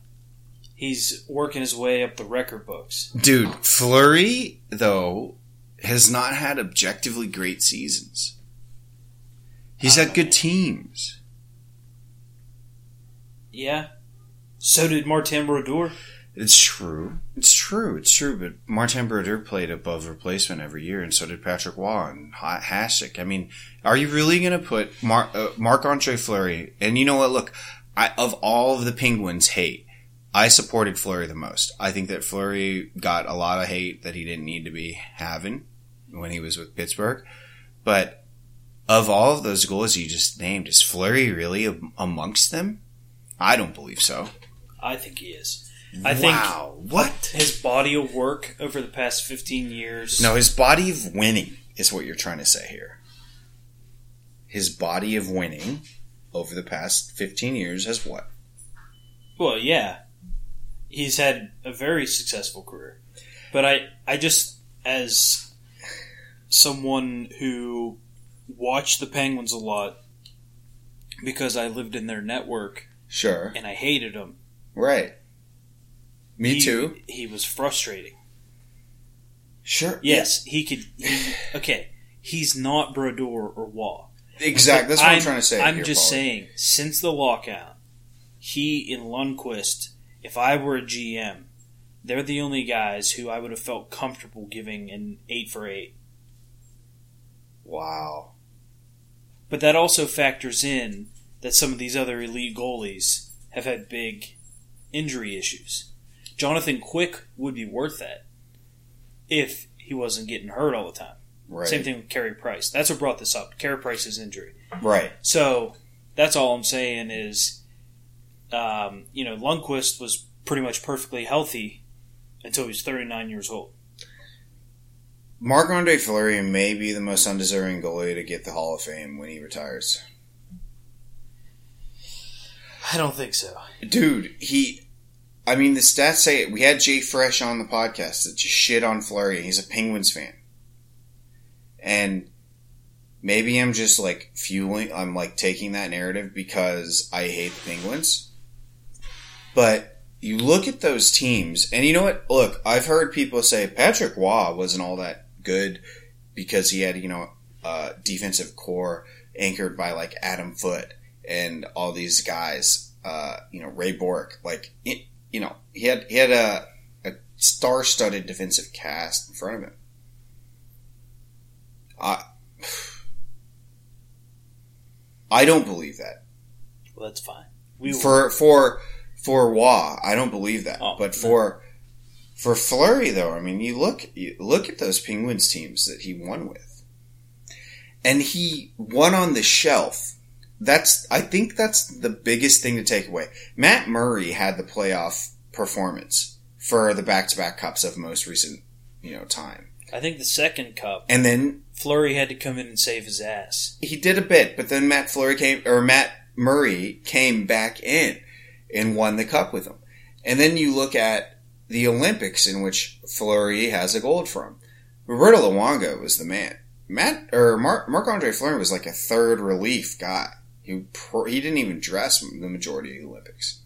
He's working his way up the record books. dude, Fleury though has not had objectively great seasons. He's had good teams. Yeah. So did Martin Brodeur. It's true. It's true. It's true. But Martin Brodeur played above replacement every year, and so did Patrick Roy and Ha- Hasek. I mean, are you really going to put Mark uh, Marc Andre Fleury? And you know what? Look, I, of all of the Penguins' hate, I supported Fleury the most. I think that Fleury got a lot of hate that he didn't need to be having when he was with Pittsburgh. But of all of those goals you just named, is Fleury really amongst them? I don't believe so. I think he is. I think wow. What? his body of work over the past 15 years. No, his body of winning is what you're trying to say here. His body of winning over the past 15 years has what? Well, yeah. He's had a very successful career. But I, I just, as someone who watched the Penguins a lot because I lived in their network Sure. and I hated them. Right. Me he- too. He was frustrating. Sure. Yes, he could. He, okay, he's not Brodeur or Roy. Exactly. That's what I'm, trying to say. I'm here, just Paul. saying, since the lockout, he and Lundqvist, if I were a GM, they're the only guys who I would have felt comfortable giving an eight for eight. Wow. But that also factors in that some of these other elite goalies have had big injury issues. Jonathan Quick would be worth that if he wasn't getting hurt all the time. Right. Same thing with Carey Price. That's what brought this up. Carey Price's injury. Right. So that's all I'm saying is, um, you know, Lundqvist was pretty much perfectly healthy until he was 39 years old. Marc Andre Fleury may be the most undeserving goalie to get the Hall of Fame when he retires. I don't think so. Dude, he. I mean, the stats say it. We had Jay Fresh on the podcast that just shit on Fleury. He's a Penguins fan. And maybe I'm just like fueling, I'm like taking that narrative because I hate the Penguins. But you look at those teams, and you know what? Look, I've heard people say Patrick Roy wasn't all that good because he had, you know, a defensive core anchored by like Adam Foote and all these guys, uh, you know, Ray Bourque. Like, it, you know, he had he had a, a star-studded defensive cast in front of him. I I don't believe that Well, that's fine. We for for for Roy. I don't believe that, Oh, but for for Fleury though, I mean, you look you look at those Penguins teams that he won with, and he won on the shelf. That's I think that's the biggest thing to take away. Matt Murray had the playoff performance for the back-to-back cups of most recent you know time, I think the second cup, and then Fleury had to come in and save his ass. he did a bit, but then Matt Fleury came or Matt Murray came back in and won the cup with him. And then you look at the Olympics in which Fleury has a gold from. Roberto Luongo was the man. Matt or Marc Andre Fleury was like a third relief guy. He he didn't even dress the majority of the Olympics.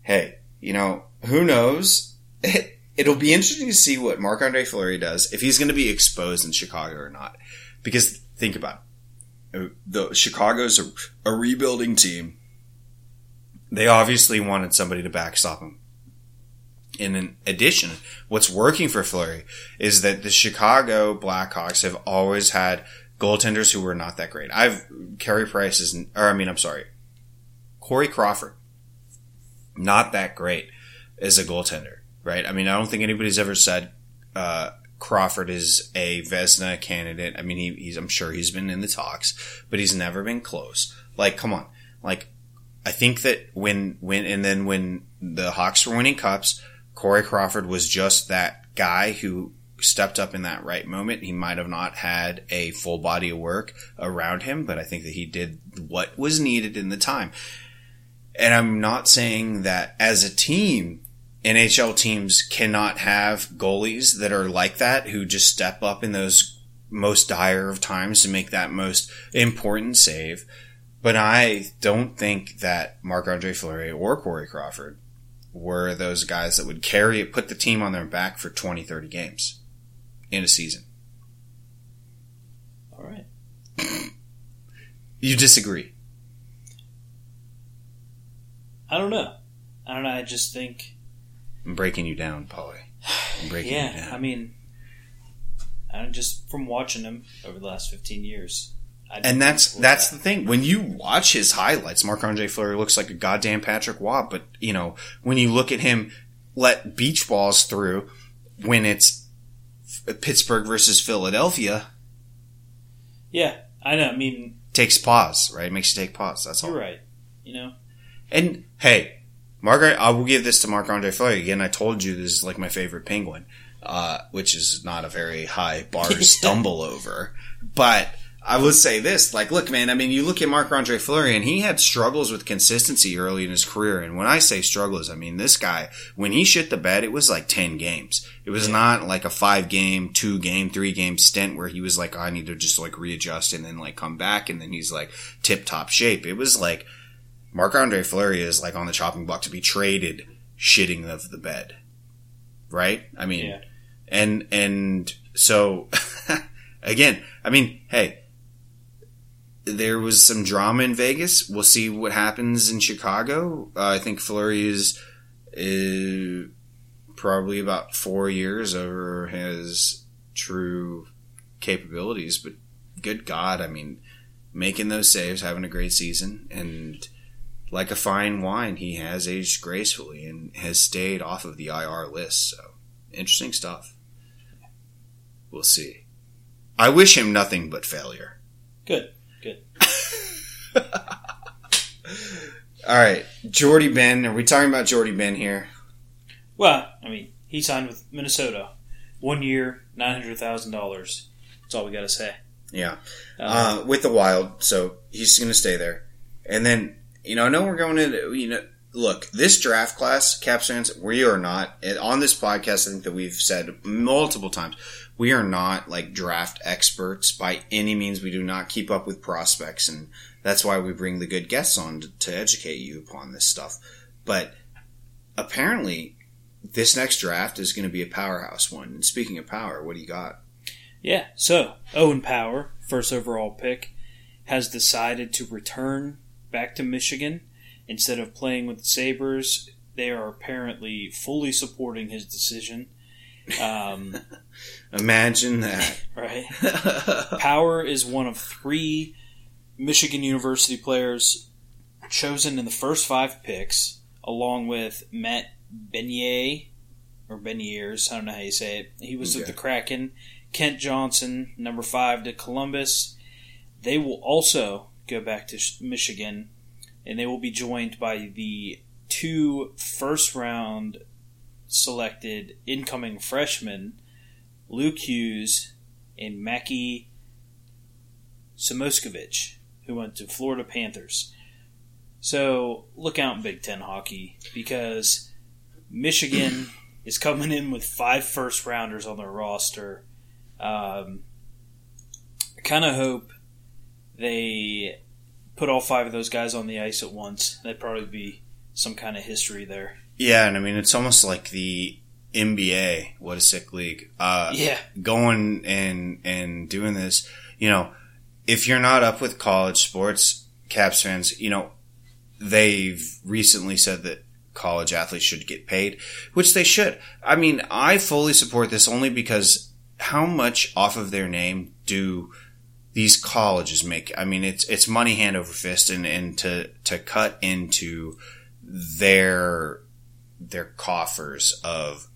Hey, you know who knows? It'll be interesting to see what Marc Andre Fleury does if he's going to be exposed in Chicago or not. Because think about it. Uh, the Chicago's a, a rebuilding team. They obviously wanted somebody to backstop him in addition, what's working for Fleury is that the Chicago Blackhawks have always had goaltenders who were not that great. I've Carey Price is, or I mean, I'm sorry, Corey Crawford, not that great as a goaltender, right? I mean, I don't think anybody's ever said uh, Crawford is a Vezina candidate. I mean, he, he's I'm sure he's been in the talks, but he's never been close. Like, come on, like I think that when when and then when the Hawks were winning cups, Corey Crawford was just that guy who stepped up in that right moment. He might have not had a full body of work around him, but I think that he did what was needed in the time. And I'm not saying that as a team, NHL teams cannot have goalies that are like that who just step up in those most dire of times to make that most important save. But I don't think that Marc Andre Fleury or Corey Crawford were those guys that would carry it, put the team on their back for 20, 30 games in a season. All right. You disagree? I don't know. I don't know. I just think. I'm breaking you down, Polly. I'm breaking you Yeah. I mean, I just from watching him over the last fifteen years. And that's that's that- the thing. When you watch his highlights, Marc Andre Fleury looks like a goddamn Patrick Roy. But you know, when you look at him let beach balls through, when it's Pittsburgh versus Philadelphia, yeah. I know. I mean, takes pause. Right, makes you take pause. That's all. you're right. You know, And hey, Margaret, I will give this to Marc Andre Fleury again. I told you this is like my favorite penguin, uh, which is not a very high bar to stumble over. But I will say this: like, look, man. I mean, you look at Marc Andre Fleury, and he had struggles with consistency early in his career. And when I say struggles, I mean this guy. When he shit the bed, it was like ten games. It was not like a five game, two game, three game stint where he was like, I need to just like readjust and then like come back, and then he's like tip top shape. It was like. Marc Andre Fleury is like on the chopping block to be traded, shitting of the bed, right? I mean, Yeah. and and so again, I mean, hey, there was some drama in Vegas. We'll see what happens in Chicago. Uh, I think Fleury is uh, probably about four years over his true capabilities, but good God, I mean, making those saves, having a great season, and like a fine wine, he has aged gracefully and has stayed off of the IR list. So interesting stuff. We'll see. I wish him nothing but failure. good. All right, Jordie Benn. Are we talking about Jordie Benn here? Well, I mean, he signed with Minnesota, one year, nine hundred thousand dollars. That's all we got to say. Yeah, Uh, uh, with the Wild, so he's going to stay there. And then you know, I know we're going into you know. Look, this draft class, Caps fans, we are not on this podcast. I think that we've said multiple times, we are not like draft experts by any means. We do not keep up with prospects, and that's why we bring the good guests on to, to educate you upon this stuff. But apparently, this next draft is going to be a powerhouse one. And speaking of power, what do you got? Yeah. So Owen Power, first overall pick, has decided to return back to Michigan instead of playing with the Sabres. They are apparently fully supporting his decision. Um, Imagine that. right. Power is one of three Michigan University players chosen in the first five picks, along with Matt Benier or Beniers. I don't know how you say it. He was with the Kraken. Kent Johnson, number five to Columbus. They will also go back to Michigan, and they will be joined by the two first round selected incoming freshmen, Luke Hughes and Mackie Samoskevich, who went to Florida Panthers. So look out in Big Ten hockey because Michigan is coming in with five first rounders on their roster. Um, I kind of hope they put all five of those guys on the ice at once. That'd probably be some kind of history there. Yeah, and I mean it's almost like the NBA. What a sick league! Uh, Yeah, going and and doing this. You know, if you're not up with college sports, Caps fans, you know, they've recently said that college athletes should get paid, which they should. I mean, I fully support this only because how much off of their name do these colleges make? I mean, it's it's money hand over fist, and and to to cut into their their coffers of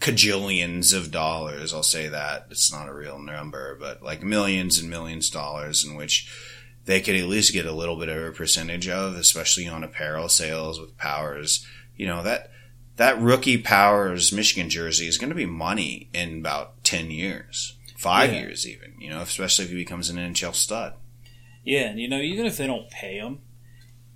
cajillions of dollars. I'll say that it's not a real number, but like millions and millions of dollars in which they could at least get a little bit of a percentage of, especially on apparel sales with Powers. You know, that that rookie Powers Michigan jersey is going to be money in about 10 years, five Yeah. years even, you know, especially if he becomes an NHL stud. Yeah, and you know, even if they don't pay him,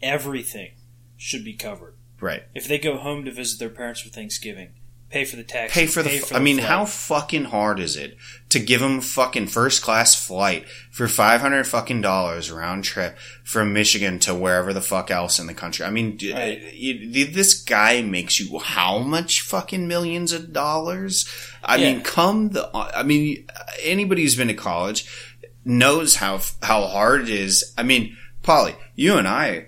everything should be covered. Right. If they go home to visit their parents for Thanksgiving, pay for the taxi, Pay for the, I mean, how fucking hard is it to give them fucking first class flight for 500 fucking dollars round trip from Michigan to wherever the fuck else in the country? I mean, Right. Uh, you- this guy makes you how much fucking millions of dollars? I Yeah. mean, come the, I mean, anybody who's been to college knows how, how hard it is. I mean, Polly, you and I,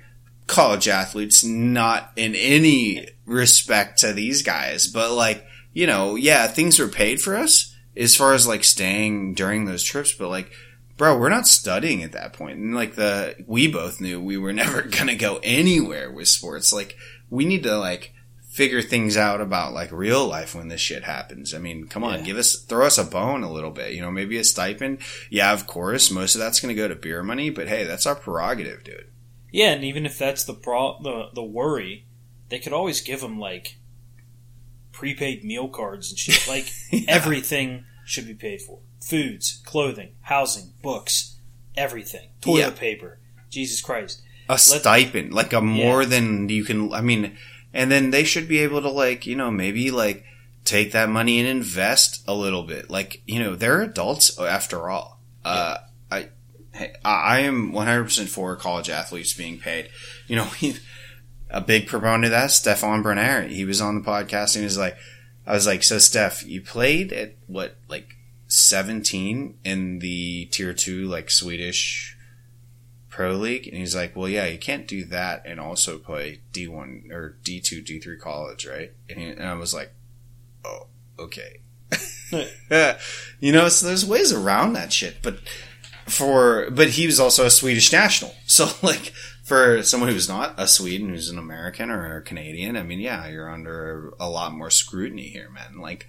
college athletes, not in any respect to these guys, but like, you know, yeah, things were paid for us as far as like staying during those trips, but like, bro, we're not studying at that point. And like the, we both knew we were never gonna go anywhere with sports. Like, we need to like figure things out about like real life when this shit happens. I mean, come on, Yeah. give us, throw us a bone a little bit, you know, maybe a stipend. Yeah, of course, most of that's gonna go to beer money, but hey, that's our prerogative, dude. Yeah, and even if that's the pro- the the worry, they could always give them like prepaid meal cards and shit. Like Yeah. everything should be paid for: foods, clothing, housing, books, everything, toilet Yeah. paper. Jesus Christ! a stipend, like a more Yeah. than you can. I mean, and then they should be able to like you know maybe like take that money and invest a little bit. Like you know they're adults after all. Uh, hey, I I am one hundred percent for college athletes being paid. You know, he, a big proponent of that, Stefan Bernard. He was on the podcast and he was like, I was like, so Steph, you played at what like seventeen in the tier two like Swedish pro league and he's like well yeah you can't do that and also play d1 or d2 d3 college right and, he, and i was like oh okay you know so there's ways around that shit but for but he was also a swedish national so like for someone who's not a swede and who's an american or a canadian i mean yeah you're under a lot more scrutiny here man like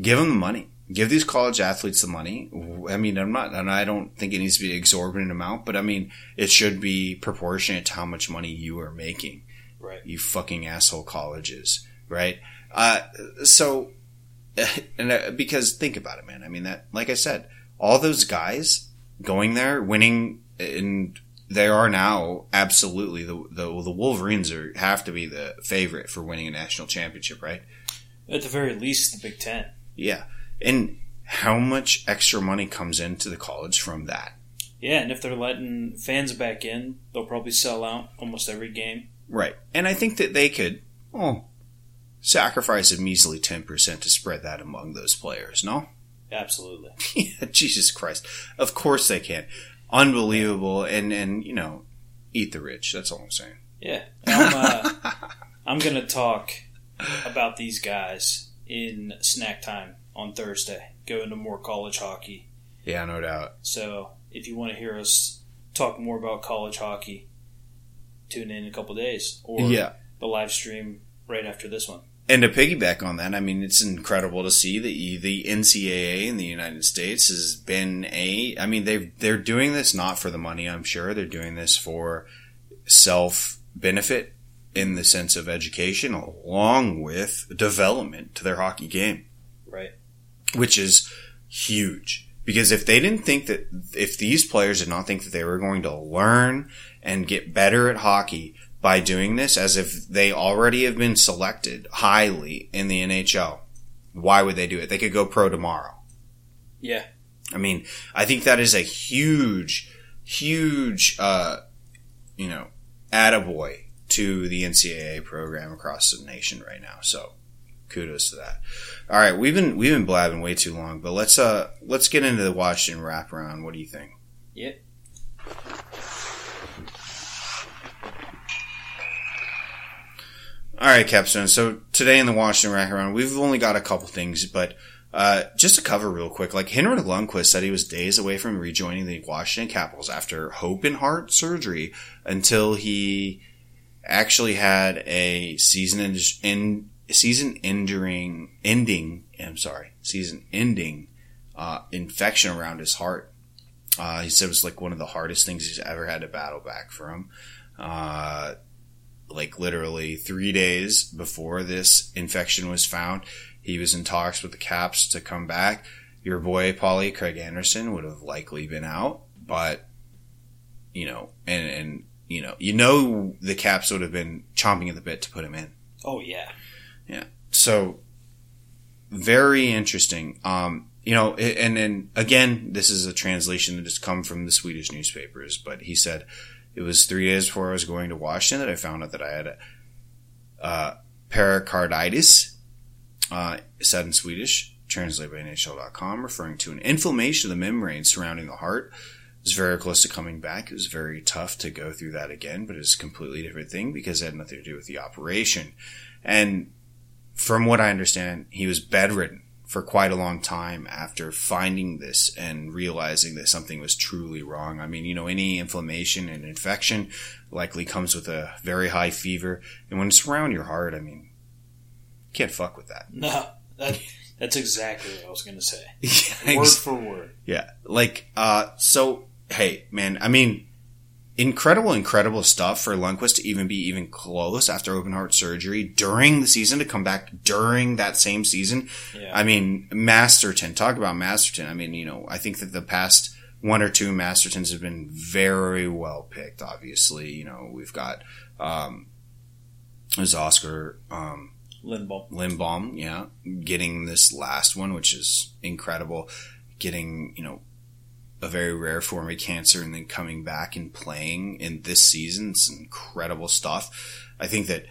give them the money give these college athletes the money. I mean, I'm not, and I don't think it needs to be an exorbitant amount, but I mean, it should be proportionate to how much money you are making. Right. You fucking asshole colleges, right? Uh, so, and uh, because think about it, man. I mean, that, like I said, all those guys going there, winning, and they are now absolutely the the, the Wolverines are have to be the favorite for winning a national championship, right? At the very least, the Big Ten. Yeah. And how much extra money comes into the college from that? Yeah, and if they're letting fans back in, they'll probably sell out almost every game. Right. And I think that they could, oh, sacrifice a measly 10% to spread that among those players, no? Absolutely. yeah, Jesus Christ. Of course they can. Unbelievable. And, and, you know, eat the rich. That's all I'm saying. Yeah. I'm, uh, I'm going to talk about these guys in snack time on Thursday, go into more college hockey. yeah, no doubt. So if you want to hear us talk more about college hockey, tune in in a couple days or Yeah. the live stream right after this one. And to piggyback on that, I mean, it's incredible to see that the NCAA in the United States has been a. I mean, they they're doing this not for the money. I'm sure they're doing this for self benefit in the sense of education, along with development to their hockey game, Right. which is huge. Because if they didn't think that, if these players did not think that they were going to learn and get better at hockey by doing this, as if they already have been selected highly in the NHL, why would they do it? They could go pro tomorrow. Yeah. I mean, I think that is a huge, huge, uh, you know, attaboy to the NCAA program across the nation right now. So kudos to that. All right, we've been we've been blabbing way too long, but let's uh let's get into the Washington wraparound. What do you think? Yep. All right, Capstone. So today in the Washington Wraparound, we've only got a couple things, but uh, just to cover real quick, like Henrik Lundqvist said he was days away from rejoining the Washington Capitals after open heart surgery until he actually had a season in, in season ending ending. I'm sorry, season ending uh, infection around his heart. Uh, he said it was like one of the hardest things he's ever had to battle back from. Like literally three days before this infection was found, he was in talks with the Caps to come back. Your boy Paulie Craig Anderson would have likely been out, but you know, and and you know, you know, the Caps would have been chomping at the bit to put him in. Oh yeah, yeah. So very interesting. Um, you know, and then again, this is a translation that has come from the Swedish newspapers, but he said it was three days before I was going to Washington that I found out that I had uh, pericarditis, uh, said in Swedish, translated by NHL.com, referring to an inflammation of the membrane surrounding the heart. It was very close to coming back. It was very tough to go through that again, but it's a completely different thing because it had nothing to do with the operation. And from what I understand, he was bedridden for quite a long time after finding this and realizing that something was truly wrong. I mean, you know, any inflammation and infection likely comes with a very high fever. And when it's around your heart, I mean, you can't fuck with that. no, that, that's exactly what I was going to say. Yeah, Word for word. yeah. Like, uh, so, hey, man, I mean, incredible, incredible stuff for Lundqvist to even be even close after open heart surgery during the season to come back during that same season. Yeah, I mean, Masterton, talk about Masterton. I mean, you know, I think that the past one or two Mastertons have been very well picked, obviously. You know, we've got, um, there's Oscar, um, Lindblom. Lindblom, yeah, getting this last one, which is incredible. Getting, you know, a very rare form of cancer and then coming back and playing in this season. It's incredible stuff. I think that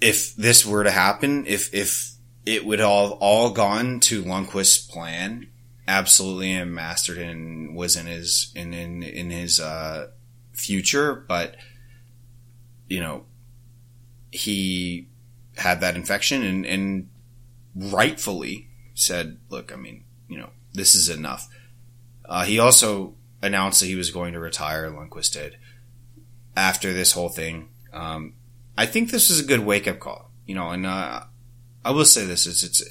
if this were to happen, if, if it would all, all gone to Lundqvist's plan, absolutely, and Masterton was in his, in, in, in his, uh, future, but, you know, he had that infection and, and rightfully said, look, I mean, you know, this is enough. Uh, he also announced that he was going to retire, Lundqvist did, after this whole thing. Um, I think this is a good wake up call, you know, and, uh, I will say this is it's,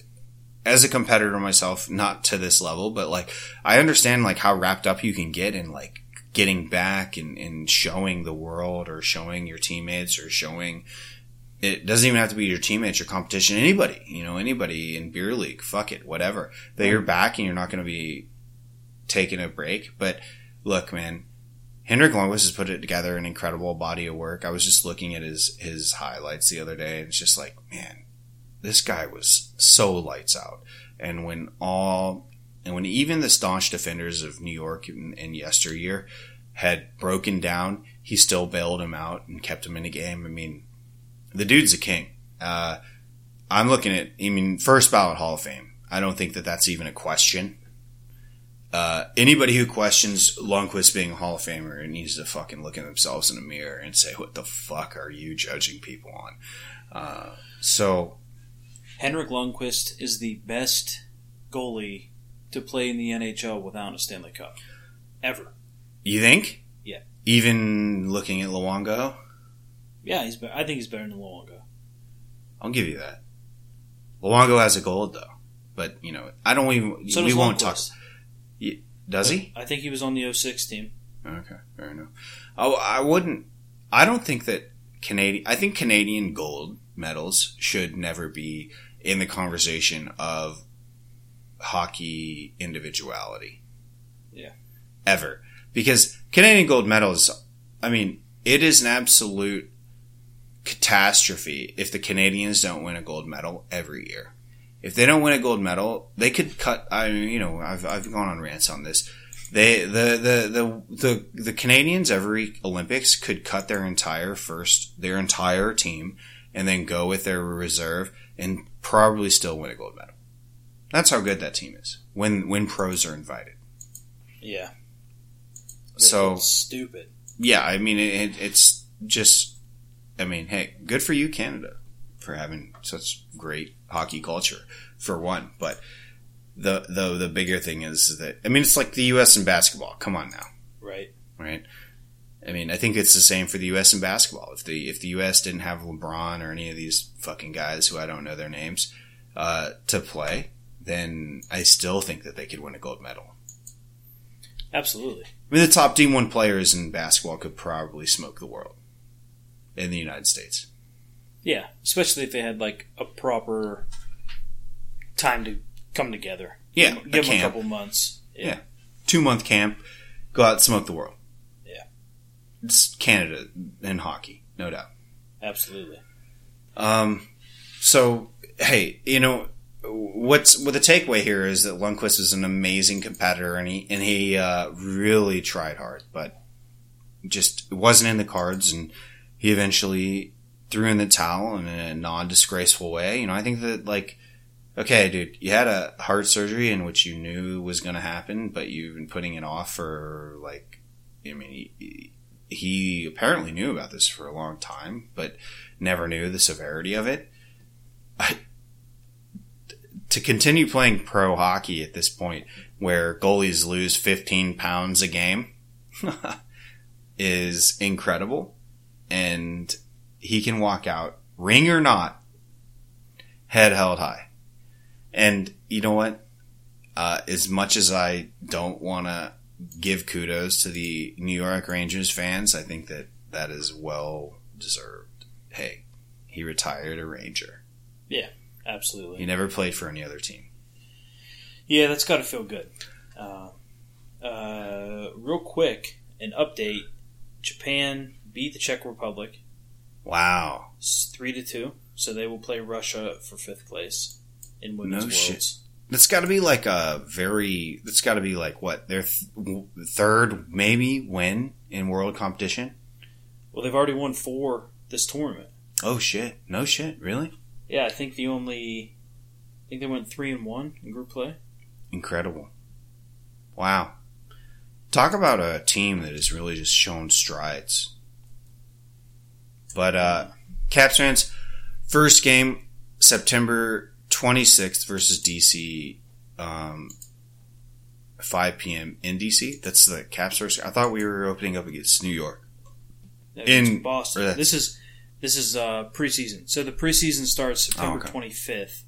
as a competitor myself, not to this level, but like, I understand like how wrapped up you can get in like getting back and, and showing the world or showing your teammates or showing, it doesn't even have to be your teammates, your competition, anybody, you know, anybody in beer league, fuck it, whatever, that you're back and you're not going to be taking a break. But look, man, Henrik Lundqvist has put it together an incredible body of work. I was just looking at his, his highlights the other day and it's just like, man, this guy was so lights out. And when all, and when even the staunch defenders of New York in, in yesteryear had broken down, he still bailed him out and kept him in the game. I mean, the dude's a king. Uh, I'm looking at, I mean, first ballot Hall of Fame. I don't think that that's even a question. Uh, anybody who questions Lundqvist being a Hall of Famer needs to fucking look at themselves in a mirror and say, what the fuck are you judging people on? Uh, so, Henrik Lundqvist is the best goalie to play in the NHL without a Stanley Cup ever. you think? Yeah. Even looking at Luongo? Yeah, he's. Be- I think he's better than Luongo. I'll give you that. Luongo has a gold though, but you know, I don't even. So we won't talk. Does he? I think he was on the 06 team. Okay, fair enough. Oh, I wouldn't. I don't think that Canadian. I think Canadian gold medals should never be in the conversation of hockey individuality. Yeah. Ever, because Canadian gold medals. I mean, it is an absolute catastrophe if the Canadians don't win a gold medal every year. If they don't win a gold medal, they could cut. I mean, you know, I've I've gone on rants on this. They the the the the the Canadians every Olympics could cut their entire first their entire team and then go with their reserve and probably still win a gold medal. That's how good that team is when when pros are invited. Yeah. So stupid. yeah, I mean it, it's just I mean, hey, good for you, Canada, for having such great hockey culture, for one. But the the the bigger thing is that I mean, it's like the U.S. in basketball. Come on now, Right. right? I mean, I think it's the same for the U.S. in basketball. If the if the U.S. didn't have LeBron or any of these fucking guys who I don't know their names uh, to play, then I still think that they could win a gold medal. Absolutely. I mean, the top D1 players in basketball could probably smoke the world in the United States. Yeah, especially if they had like a proper time to come together. Yeah, give a them a couple months. Yeah. Two month camp, go out and smoke the world. Yeah. It's Canada and hockey, no doubt. absolutely. Um, so hey, you know what's well, the takeaway here is that Lundqvist is an amazing competitor, and he and he uh, really tried hard, but just wasn't in the cards, and he eventually threw in the towel in a non disgraceful way. You know, I think that like. Okay, dude, you had a heart surgery in which you knew was going to happen, but you've been putting it off for like, I mean, he, he apparently knew about this for a long time, but never knew the severity of it. I, to continue playing pro hockey at this point, where goalies lose 15 pounds a game, is incredible. And he can walk out, ring or not, head held high. And you know what? Uh, as much as I don't want to give kudos to the New York Rangers fans, I think that that is well deserved. Hey, he retired a Ranger. Yeah, absolutely. He never played for any other team. Yeah, that's got to feel good. Uh, uh, real quick, an update: Japan beat the Czech Republic Wow. s- three to two, so they will play Russia for fifth place in women's No worlds. shit. That's got to be like a very. That's got to be like what their th- third maybe win in world competition. Well, they've already won four this tournament. Oh shit! No shit! Really? Yeah, I think the only, I think they went three and one in group play. Incredible. Wow. Talk about a team that has really just shown strides. But uh Caps fans, first game September 26th versus DC um 5 p.m. in DC. That's the Caps first. I thought we were opening up against New York. No, In- Boston. This is this is uh, preseason. So the preseason starts September Oh, okay. twenty fifth,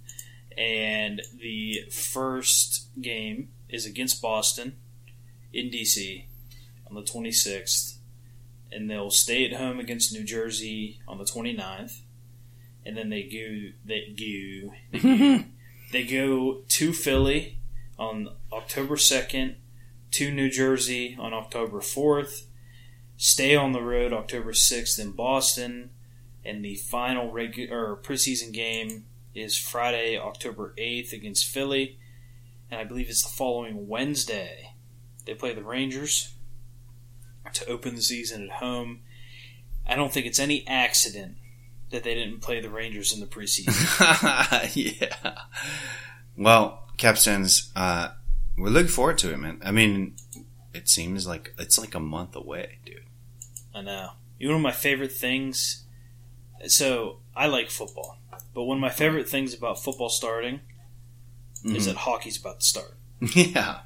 and the first game is against Boston in DC on the twenty sixth, and they'll stay at home against New Jersey on the 29th. and then they go they go they go, they go to Philly on October second, to New Jersey on October fourth stay on the road October 6th in Boston, and the final regular or preseason game is Friday, October 8th against Philly, and I believe it's the following Wednesday. They play the Rangers to open the season at home. I don't think it's any accident that they didn't play the Rangers in the preseason. yeah. Well, Caps fans, uh, we're looking forward to it, man. I mean, it seems like it's like a month away, dude. I know. You know one of my favorite things. So I like football, but one of my favorite things about football starting is Mhm. that hockey's about to start. Yeah.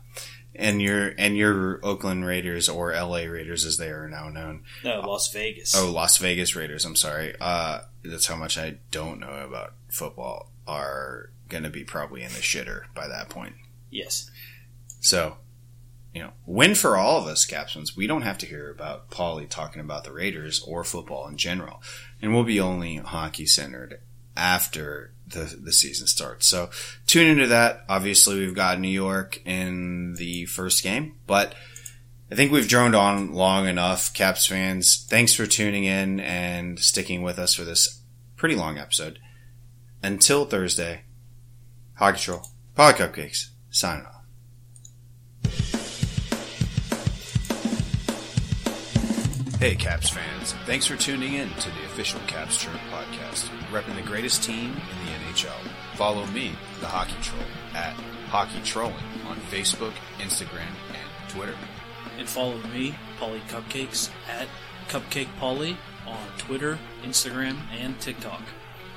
And your and your Oakland Raiders or LA Raiders as they are now known. No, Las Vegas. Oh, Las Vegas Raiders, I'm sorry. Uh that's how much I don't know about football are going to be probably in the shitter by that point. yes. So, you know, win for all of us, Captains. We don't have to hear about Paulie talking about the Raiders or football in general. And we'll be only hockey centered after the, the season starts. So tune into that. Obviously, we've got New York in the first game, but I think we've droned on long enough, Caps fans. Thanks for tuning in and sticking with us for this pretty long episode. Until Thursday, Hockey Troll, Pod Cupcakes, signing off. Hey, Caps fans. Thanks for tuning in to the official Caps Chirp podcast, repping the greatest team in the NHL. Follow me, the Hockey Troll, at Hockey Trolling on Facebook, Instagram, and Twitter. And follow me, Polly Cupcakes, at Cupcake Polly on Twitter, Instagram, and TikTok.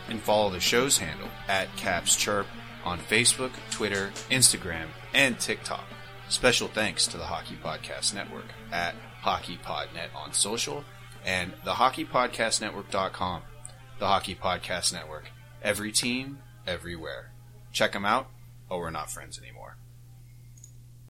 And follow the show's handle at Caps Chirp on Facebook, Twitter, Instagram, and TikTok. Special thanks to the Hockey Podcast Network at HockeyPodNet on social and the HockeyPodcastNetwork.com. The Hockey Podcast Network. Every team, everywhere. Check them out, or we're not friends anymore.